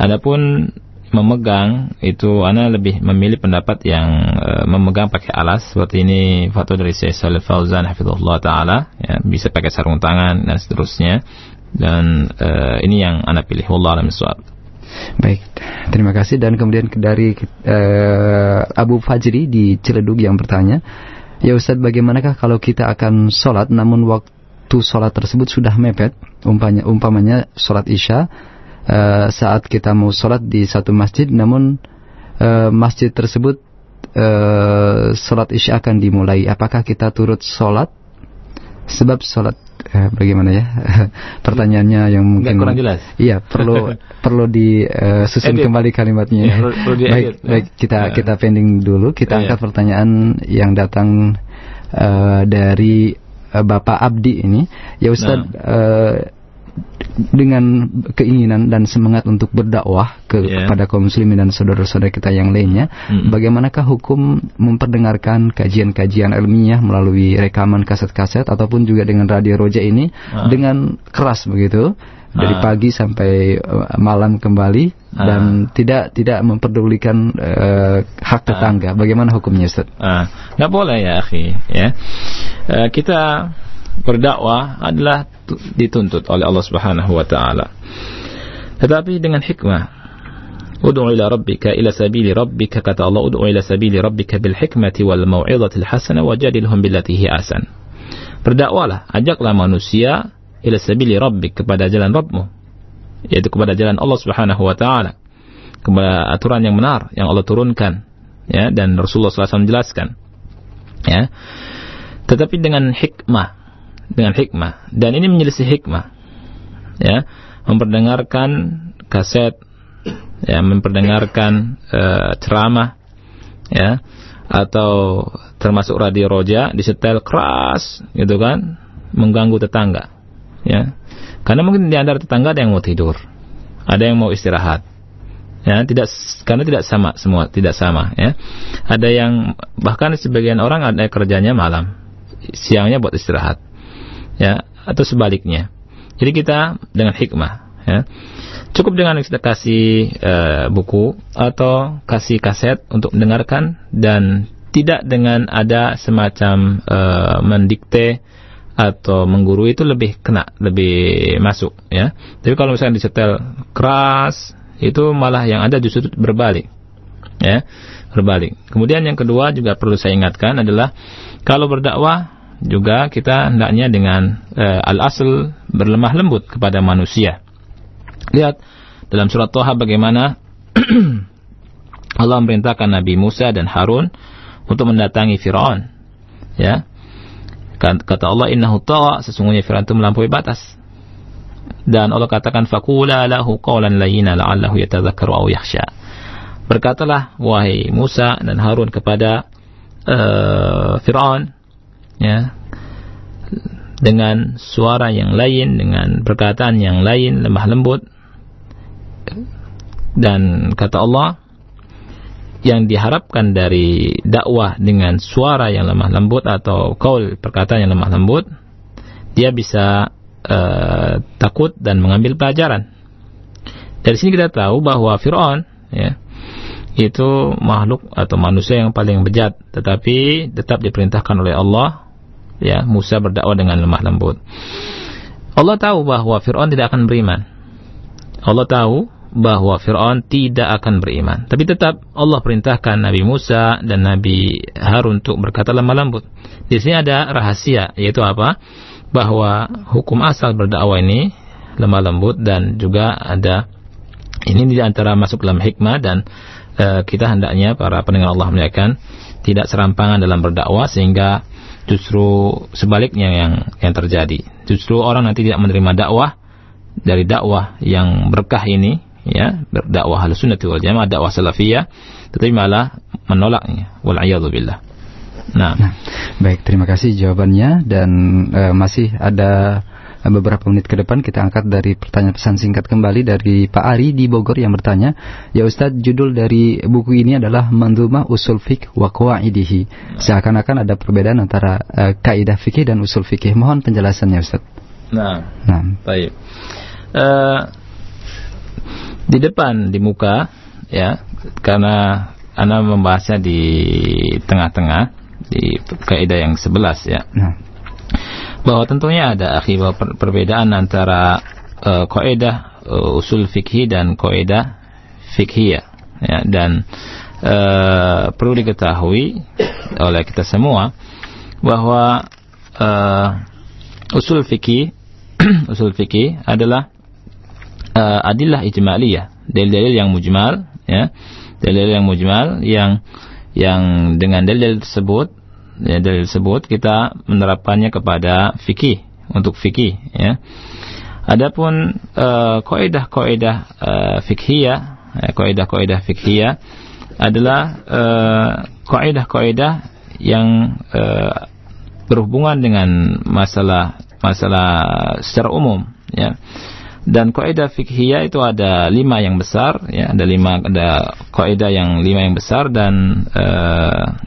Adapun memegang itu ana lebih memilih pendapat yang uh, memegang pakai alas. Seperti ini fatwa dari Syekh Shalih Fauzan hafizahullah taala. Ya bisa pakai sarung tangan dan seterusnya. Dan uh, ini yang ana pilih. Wallahu alam Baik, terima kasih. Dan kemudian dari uh, Abu Fajri di Ciledug yang bertanya, ya Ustadz bagaimanakah kalau kita akan sholat namun waktu waktu sholat tersebut sudah mepet, umpamanya, umpamanya sholat isya, uh, saat kita mau sholat di satu masjid, namun uh, masjid tersebut uh, sholat isya akan dimulai. Apakah kita turut sholat? Sebab sholat eh, bagaimana ya pertanyaannya yang mungkin kurang jelas iya perlu perlu disusun uh, kembali kalimatnya ya, perlu baik ya. baik kita ya. kita pending dulu kita ya. angkat pertanyaan yang datang uh, dari uh, Bapak Abdi ini, ya Ustaz nah. uh, dengan keinginan dan semangat untuk berdakwah ke, yeah. kepada kaum muslimin dan saudara-saudara kita yang lainnya, mm-hmm. bagaimanakah hukum memperdengarkan kajian-kajian ilmiah melalui rekaman kaset-kaset ataupun juga dengan radio roja ini ah. dengan keras begitu? Dari ah. pagi sampai uh, malam kembali ah. dan tidak tidak memperdulikan uh, hak tetangga. Ah. Bagaimana hukumnya, Ustaz? Ah. Nggak boleh ya, akhi. Ya. Uh, kita berdakwah adalah dituntut oleh Allah Subhanahu wa taala. Tetapi dengan hikmah. Ud'u ila rabbika ila sabili rabbika kata Allah ud'u ila sabili rabbika bil hikmati wal mau'izati al hasanah wajadilhum billati hi asan. Berdakwalah, ajaklah manusia ila sabili rabbik kepada jalan Rabbmu yaitu kepada jalan Allah Subhanahu wa taala kepada aturan yang benar yang Allah turunkan ya dan Rasulullah SAW jelaskan ya. Tetapi dengan hikmah dengan hikmah dan ini menyelisih hikmah ya memperdengarkan kaset ya memperdengarkan uh, ceramah ya atau termasuk radio roja disetel keras gitu kan mengganggu tetangga ya. Karena mungkin di antara tetangga ada yang mau tidur ada yang mau istirahat. Ya tidak karena tidak sama semua tidak sama ya. Ada yang bahkan sebagian orang ada kerjanya malam siangnya buat istirahat ya atau sebaliknya. Jadi kita dengan hikmah ya. Cukup dengan kita kasih uh, buku atau kasih kaset untuk mendengarkan dan tidak dengan ada semacam uh, mendikte atau mengguru itu lebih kena, lebih masuk ya. Tapi kalau misalnya disetel keras itu malah yang ada justru berbalik. Ya, berbalik. Kemudian yang kedua juga perlu saya ingatkan adalah kalau berdakwah juga kita hendaknya dengan uh, al-asl berlemah lembut kepada manusia. Lihat dalam surat Toha bagaimana Allah memerintahkan Nabi Musa dan Harun untuk mendatangi Firaun. Ya, Kata Allah, innahu tawa, sesungguhnya Fir'aun itu melampaui batas. Dan Allah katakan, fakula lahu qawlan layina la'allahu yatadzakkaru aw yakhsha. Berkatalah, wahai Musa dan Harun kepada uh, Fir'aun, ya, dengan suara yang lain, dengan perkataan yang lain, lemah lembut. Dan kata Allah, yang diharapkan dari dakwah dengan suara yang lemah lembut atau kaul perkataan yang lemah lembut, dia bisa uh, takut dan mengambil pelajaran. Dari sini kita tahu bahwa Fir'aun ya, itu makhluk atau manusia yang paling bejat, tetapi tetap diperintahkan oleh Allah ya Musa berdakwah dengan lemah lembut. Allah tahu bahwa Fir'aun tidak akan beriman. Allah tahu bahwa Fir'aun tidak akan beriman. Tapi tetap Allah perintahkan Nabi Musa dan Nabi Harun untuk berkata lemah lembut. Di sini ada rahasia, yaitu apa? Bahwa hukum asal berdakwah ini lemah lembut dan juga ada ini di antara masuk dalam hikmah dan e, kita hendaknya para pendengar Allah menyatakan tidak serampangan dalam berdakwah sehingga justru sebaliknya yang yang terjadi. Justru orang nanti tidak menerima dakwah dari dakwah yang berkah ini ya berdakwah sunnati wal jamaah dakwah salafiyah tetapi malah menolaknya wal billah nah. nah baik terima kasih jawabannya dan uh, masih ada beberapa menit ke depan kita angkat dari pertanyaan pesan singkat kembali dari Pak Ari di Bogor yang bertanya, "Ya Ustadz, judul dari buku ini adalah Mandhumah Usul Fiqh wa Qawaidihi." Seakan-akan ada perbedaan antara uh, kaidah fikih dan usul fikih. Mohon penjelasannya Ustadz. Nah, nah. baik. Uh, di depan di muka ya. Karena anda membahasnya di tengah-tengah di kaidah yang sebelas ya. Nah. bahwa tentunya ada akibat per perbedaan antara uh, kaidah uh, usul fikih dan kaidah fikih ya. Dan uh, perlu diketahui oleh kita semua bahwa uh, usul fikih usul fikih adalah uh, adillah ijmaliyah, dalil-dalil yang mujmal ya. Dalil yang mujmal yang yang dengan dalil tersebut ya dalil tersebut kita menerapkannya kepada fikih untuk fikih ya. Adapun uh, kaidah-kaidah uh, fikhiyah, ya, kaidah-kaidah fikhiyah adalah uh, kaidah-kaidah yang uh, berhubungan dengan masalah masalah secara umum ya dan kaidah fikhiyah itu ada lima yang besar ya ada lima ada kaidah yang lima yang besar dan uh,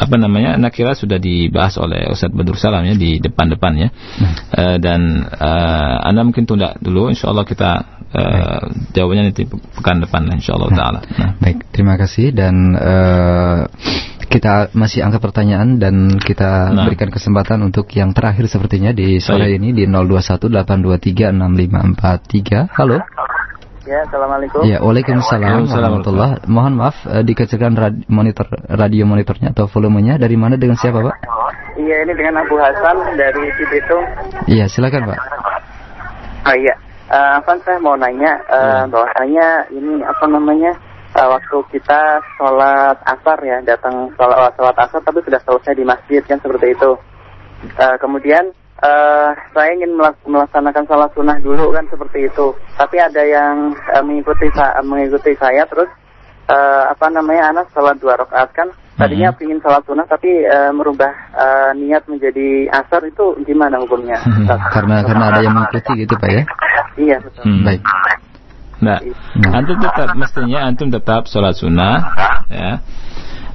apa namanya nakira sudah dibahas oleh Ustadz Badur Salam ya di depan-depan ya hmm. uh, dan uh, anda mungkin tunda dulu insya Allah kita uh, jawabannya nanti pekan depan insya Allah nah. taala nah. baik terima kasih dan uh, kita masih angkat pertanyaan dan kita nah. berikan kesempatan untuk yang terakhir sepertinya di sore Baik. ini di 0218236543. Halo. Ya, assalamualaikum. Ya, waalaikumsalam warahmatullah. Mohon maaf, uh, dikecilkan radi monitor radio monitornya atau volumenya dari mana dengan siapa, Pak? Iya, ini dengan Abu Hasan dari Cibitung. Iya, silakan, Pak. Oh iya, uh, saya mau nanya uh, bahwasanya ini apa namanya? uh, waktu kita sholat asar ya datang sholat sholat asar tapi sudah selesai di masjid kan seperti itu. Uh, kemudian uh, saya ingin melaksanakan sholat sunnah dulu kan seperti itu. Tapi ada yang uh, mengikuti sa mengikuti saya terus uh, apa namanya anak sholat dua rakaat kan tadinya mm-hmm. ingin sholat sunnah tapi uh, merubah uh, niat menjadi asar itu gimana hukumnya hmm, karena karena ada yang mengikuti gitu pak ya iya betul hmm, baik Nah, hmm. antum tetap mestinya antum tetap sholat sunnah, ya.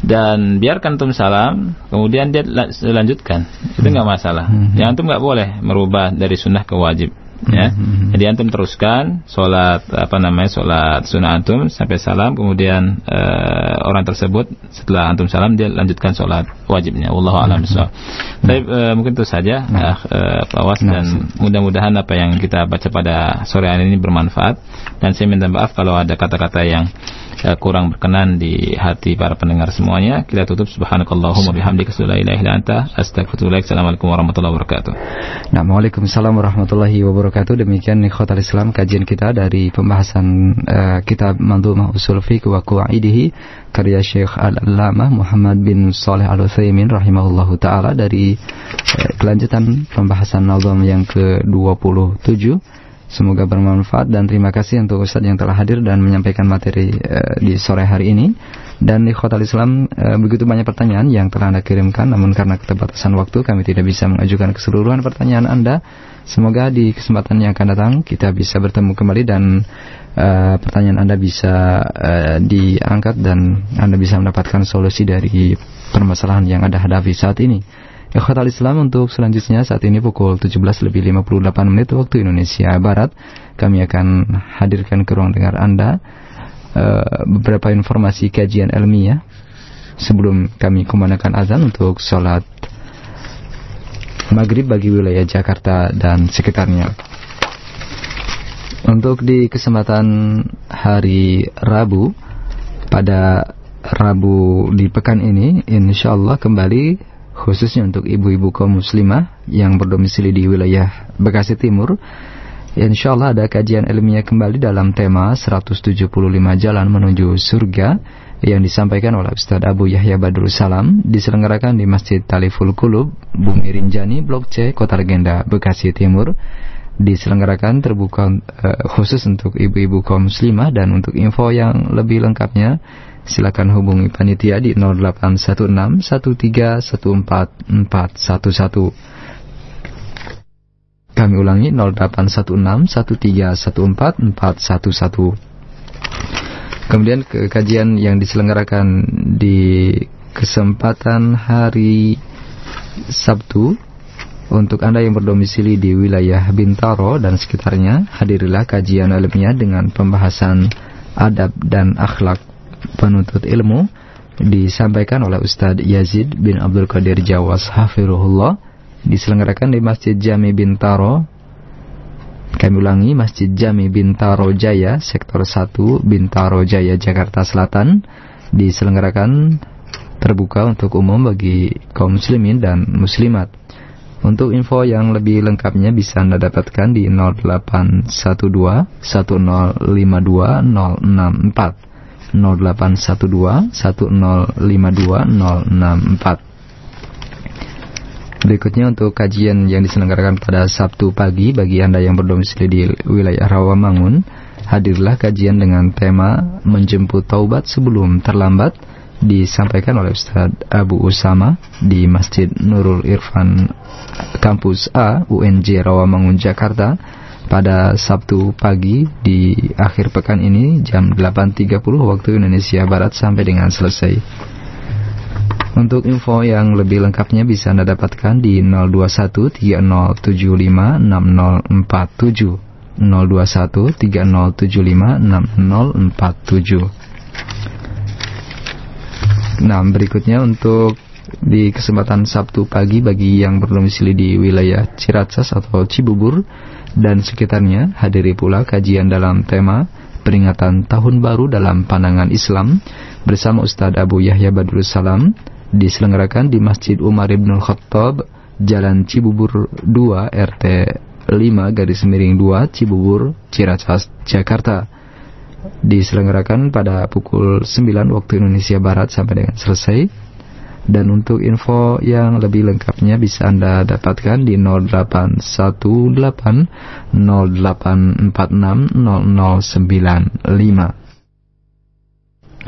Dan biarkan antum salam, kemudian dia lanjutkan. Itu nggak masalah. Hmm. Yang antum nggak boleh merubah dari sunnah ke wajib ya. Mm-hmm. Jadi antum teruskan sholat apa namanya sholat sunnah antum sampai salam kemudian uh, orang tersebut setelah antum salam dia lanjutkan sholat wajibnya. Wallahu a'lam bishawab. Mm-hmm. Tapi uh, mungkin itu saja uh, uh, Pak dan mudah-mudahan apa yang kita baca pada sore hari ini bermanfaat dan saya minta maaf kalau ada kata-kata yang uh, kurang berkenan di hati para pendengar semuanya. Kita tutup subhanakallahumma bihamdika la ilaha illa anta astaghfiruka Assalamualaikum warahmatullahi wabarakatuh. Nah, Waalaikumsalam warahmatullahi wabarakatuh. Demikian ikhwatal Islam kajian kita dari pembahasan uh, kitab Mandhumah Usul Fiqh wa Qawaidihi karya Syekh Al-Allamah Muhammad bin Saleh Al-Utsaimin rahimahullahu taala dari uh, kelanjutan pembahasan nazam yang ke-27 Semoga bermanfaat dan terima kasih untuk Ustadz yang telah hadir dan menyampaikan materi uh, di sore hari ini. Dan di Khotal Islam uh, begitu banyak pertanyaan yang telah Anda kirimkan namun karena keterbatasan waktu kami tidak bisa mengajukan keseluruhan pertanyaan Anda. Semoga di kesempatan yang akan datang kita bisa bertemu kembali dan uh, pertanyaan Anda bisa uh, diangkat dan Anda bisa mendapatkan solusi dari permasalahan yang Anda hadapi saat ini. Ikhwatal Islam untuk selanjutnya saat ini pukul 17 lebih 58 menit waktu Indonesia Barat kami akan hadirkan ke ruang dengar Anda uh, beberapa informasi kajian ilmiah sebelum kami kumandangkan azan untuk sholat maghrib bagi wilayah Jakarta dan sekitarnya. Untuk di kesempatan hari Rabu pada Rabu di pekan ini insya Allah kembali khususnya untuk ibu-ibu kaum muslimah yang berdomisili di wilayah Bekasi Timur. Insya Allah ada kajian ilmiah kembali dalam tema 175 jalan menuju surga yang disampaikan oleh Ustaz Abu Yahya Badrul Salam diselenggarakan di Masjid Taliful Kulub, Bumi Rinjani, Blok C, Kota Legenda, Bekasi Timur. Diselenggarakan terbuka uh, khusus untuk ibu-ibu kaum muslimah dan untuk info yang lebih lengkapnya silakan hubungi panitia di 0816131411. Kami ulangi 0816131411. Kemudian ke kajian yang diselenggarakan di kesempatan hari Sabtu untuk Anda yang berdomisili di wilayah Bintaro dan sekitarnya, hadirilah kajian ilmiah dengan pembahasan adab dan akhlak penuntut ilmu disampaikan oleh Ustadz Yazid bin Abdul Qadir Jawas Hafirullah diselenggarakan di Masjid Jami Bintaro. Kami ulangi Masjid Jami Bintaro Jaya Sektor 1 Bintaro Jaya Jakarta Selatan diselenggarakan terbuka untuk umum bagi kaum muslimin dan muslimat. Untuk info yang lebih lengkapnya bisa Anda dapatkan di 0812 1052 064 0812 1052 064. Berikutnya untuk kajian yang diselenggarakan pada Sabtu pagi bagi Anda yang berdomisili di wilayah Rawamangun, hadirlah kajian dengan tema menjemput taubat sebelum terlambat disampaikan oleh Ustaz Abu Usama di Masjid Nurul Irfan Kampus A UNJ Rawamangun Jakarta pada Sabtu pagi di akhir pekan ini jam 8.30 waktu Indonesia Barat sampai dengan selesai. Untuk info yang lebih lengkapnya bisa Anda dapatkan di 02130756047. 02130756047. Nah, berikutnya untuk di kesempatan Sabtu pagi bagi yang berdomisili di wilayah Ciracas atau Cibubur dan sekitarnya hadiri pula kajian dalam tema peringatan tahun baru dalam pandangan Islam bersama Ustadz Abu Yahya Badrul Salam diselenggarakan di Masjid Umar Ibn Khattab Jalan Cibubur 2 RT 5 garis miring 2 Cibubur Ciracas Jakarta diselenggarakan pada pukul 9 waktu Indonesia Barat sampai dengan selesai dan untuk info yang lebih lengkapnya bisa Anda dapatkan di 0818 0846 0095.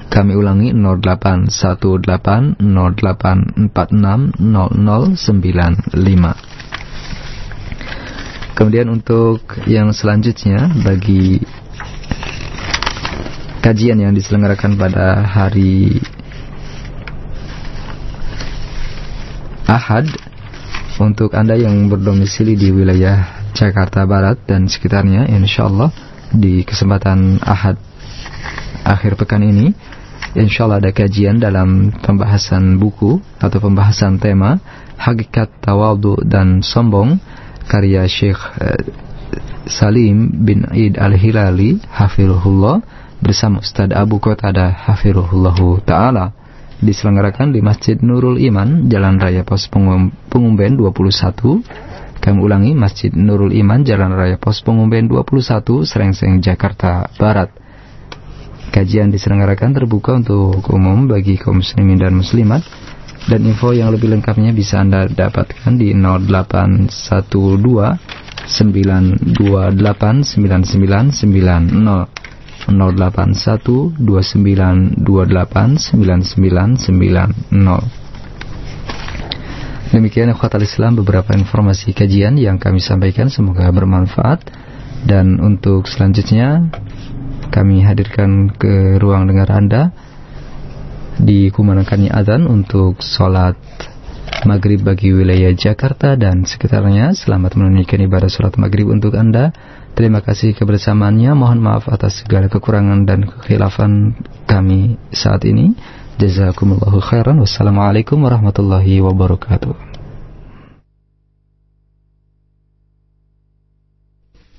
Kami ulangi 0818 0846 0095. Kemudian untuk yang selanjutnya bagi kajian yang diselenggarakan pada hari Ahad untuk Anda yang berdomisili di wilayah Jakarta Barat dan sekitarnya insya Allah di kesempatan Ahad akhir pekan ini insya Allah ada kajian dalam pembahasan buku atau pembahasan tema Hakikat Tawadu dan Sombong karya Syekh eh, Salim bin Id Al-Hilali Hafirullah bersama Ustaz Abu Qatada Hafirullah Ta'ala diselenggarakan di Masjid Nurul Iman, Jalan Raya Pos Pengumben 21. Kami ulangi, Masjid Nurul Iman, Jalan Raya Pos Pengumben 21, Serengseng, Jakarta Barat. Kajian diselenggarakan terbuka untuk umum bagi kaum muslimin dan muslimat. Dan info yang lebih lengkapnya bisa Anda dapatkan di 0812 Demikian ikhwatal Islam beberapa informasi kajian yang kami sampaikan. Semoga bermanfaat. Dan untuk selanjutnya kami hadirkan ke ruang dengar Anda dikumandangkannya adzan untuk sholat maghrib bagi wilayah Jakarta dan sekitarnya. Selamat menunaikan ibadah sholat maghrib untuk Anda. Terima kasih kebersamaannya. Mohon maaf atas segala kekurangan dan kekhilafan kami saat ini. Jazakumullahu khairan. Wassalamualaikum warahmatullahi wabarakatuh.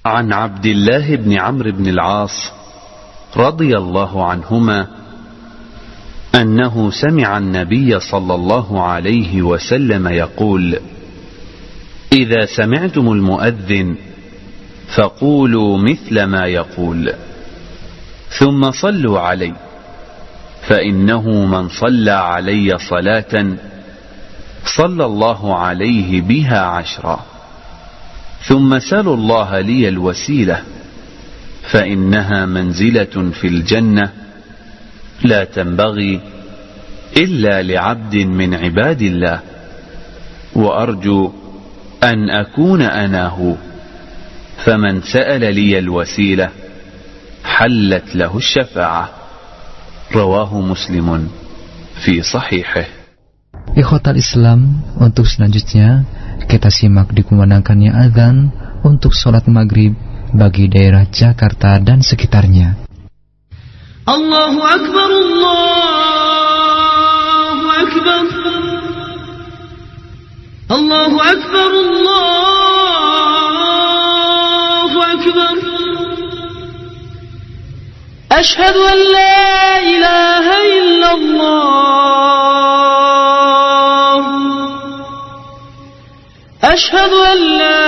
عن عبد الله بن عمرو بن العاص رضي الله عنهما أنه سمع النبي صلى الله عليه وسلم يقول إذا سمعتم المؤذن فقولوا مثل ما يقول ثم صلوا عليه فإنه من صلى علي صلاة صلى الله عليه بها عشرا ثم سلوا الله لي الوسيلة فإنها منزلة في الجنة لا تنبغي إلا لعبد من عباد الله وأرجو أن أكون أنا هو فمن سأل لي الوسيلة حلت له الشفاعة. رواه مسلم في صحيحه. Ikhwatal Islam, untuk selanjutnya kita simak dikumandangkannya azan untuk sholat maghrib. bagi daerah Jakarta dan sekitarnya. Allahu Akbar, Allahu Akbar. Allahu Akbar, Allahu Akbar. Ashhadu an la ilaha illa Allah. Ashhadu an la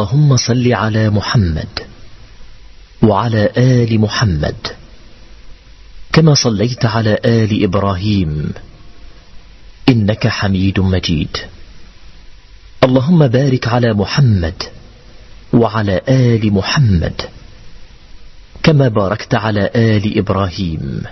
اللهم صل على محمد وعلى آل محمد كما صليت على آل إبراهيم إنك حميد مجيد. اللهم بارك على محمد وعلى آل محمد كما باركت على آل إبراهيم.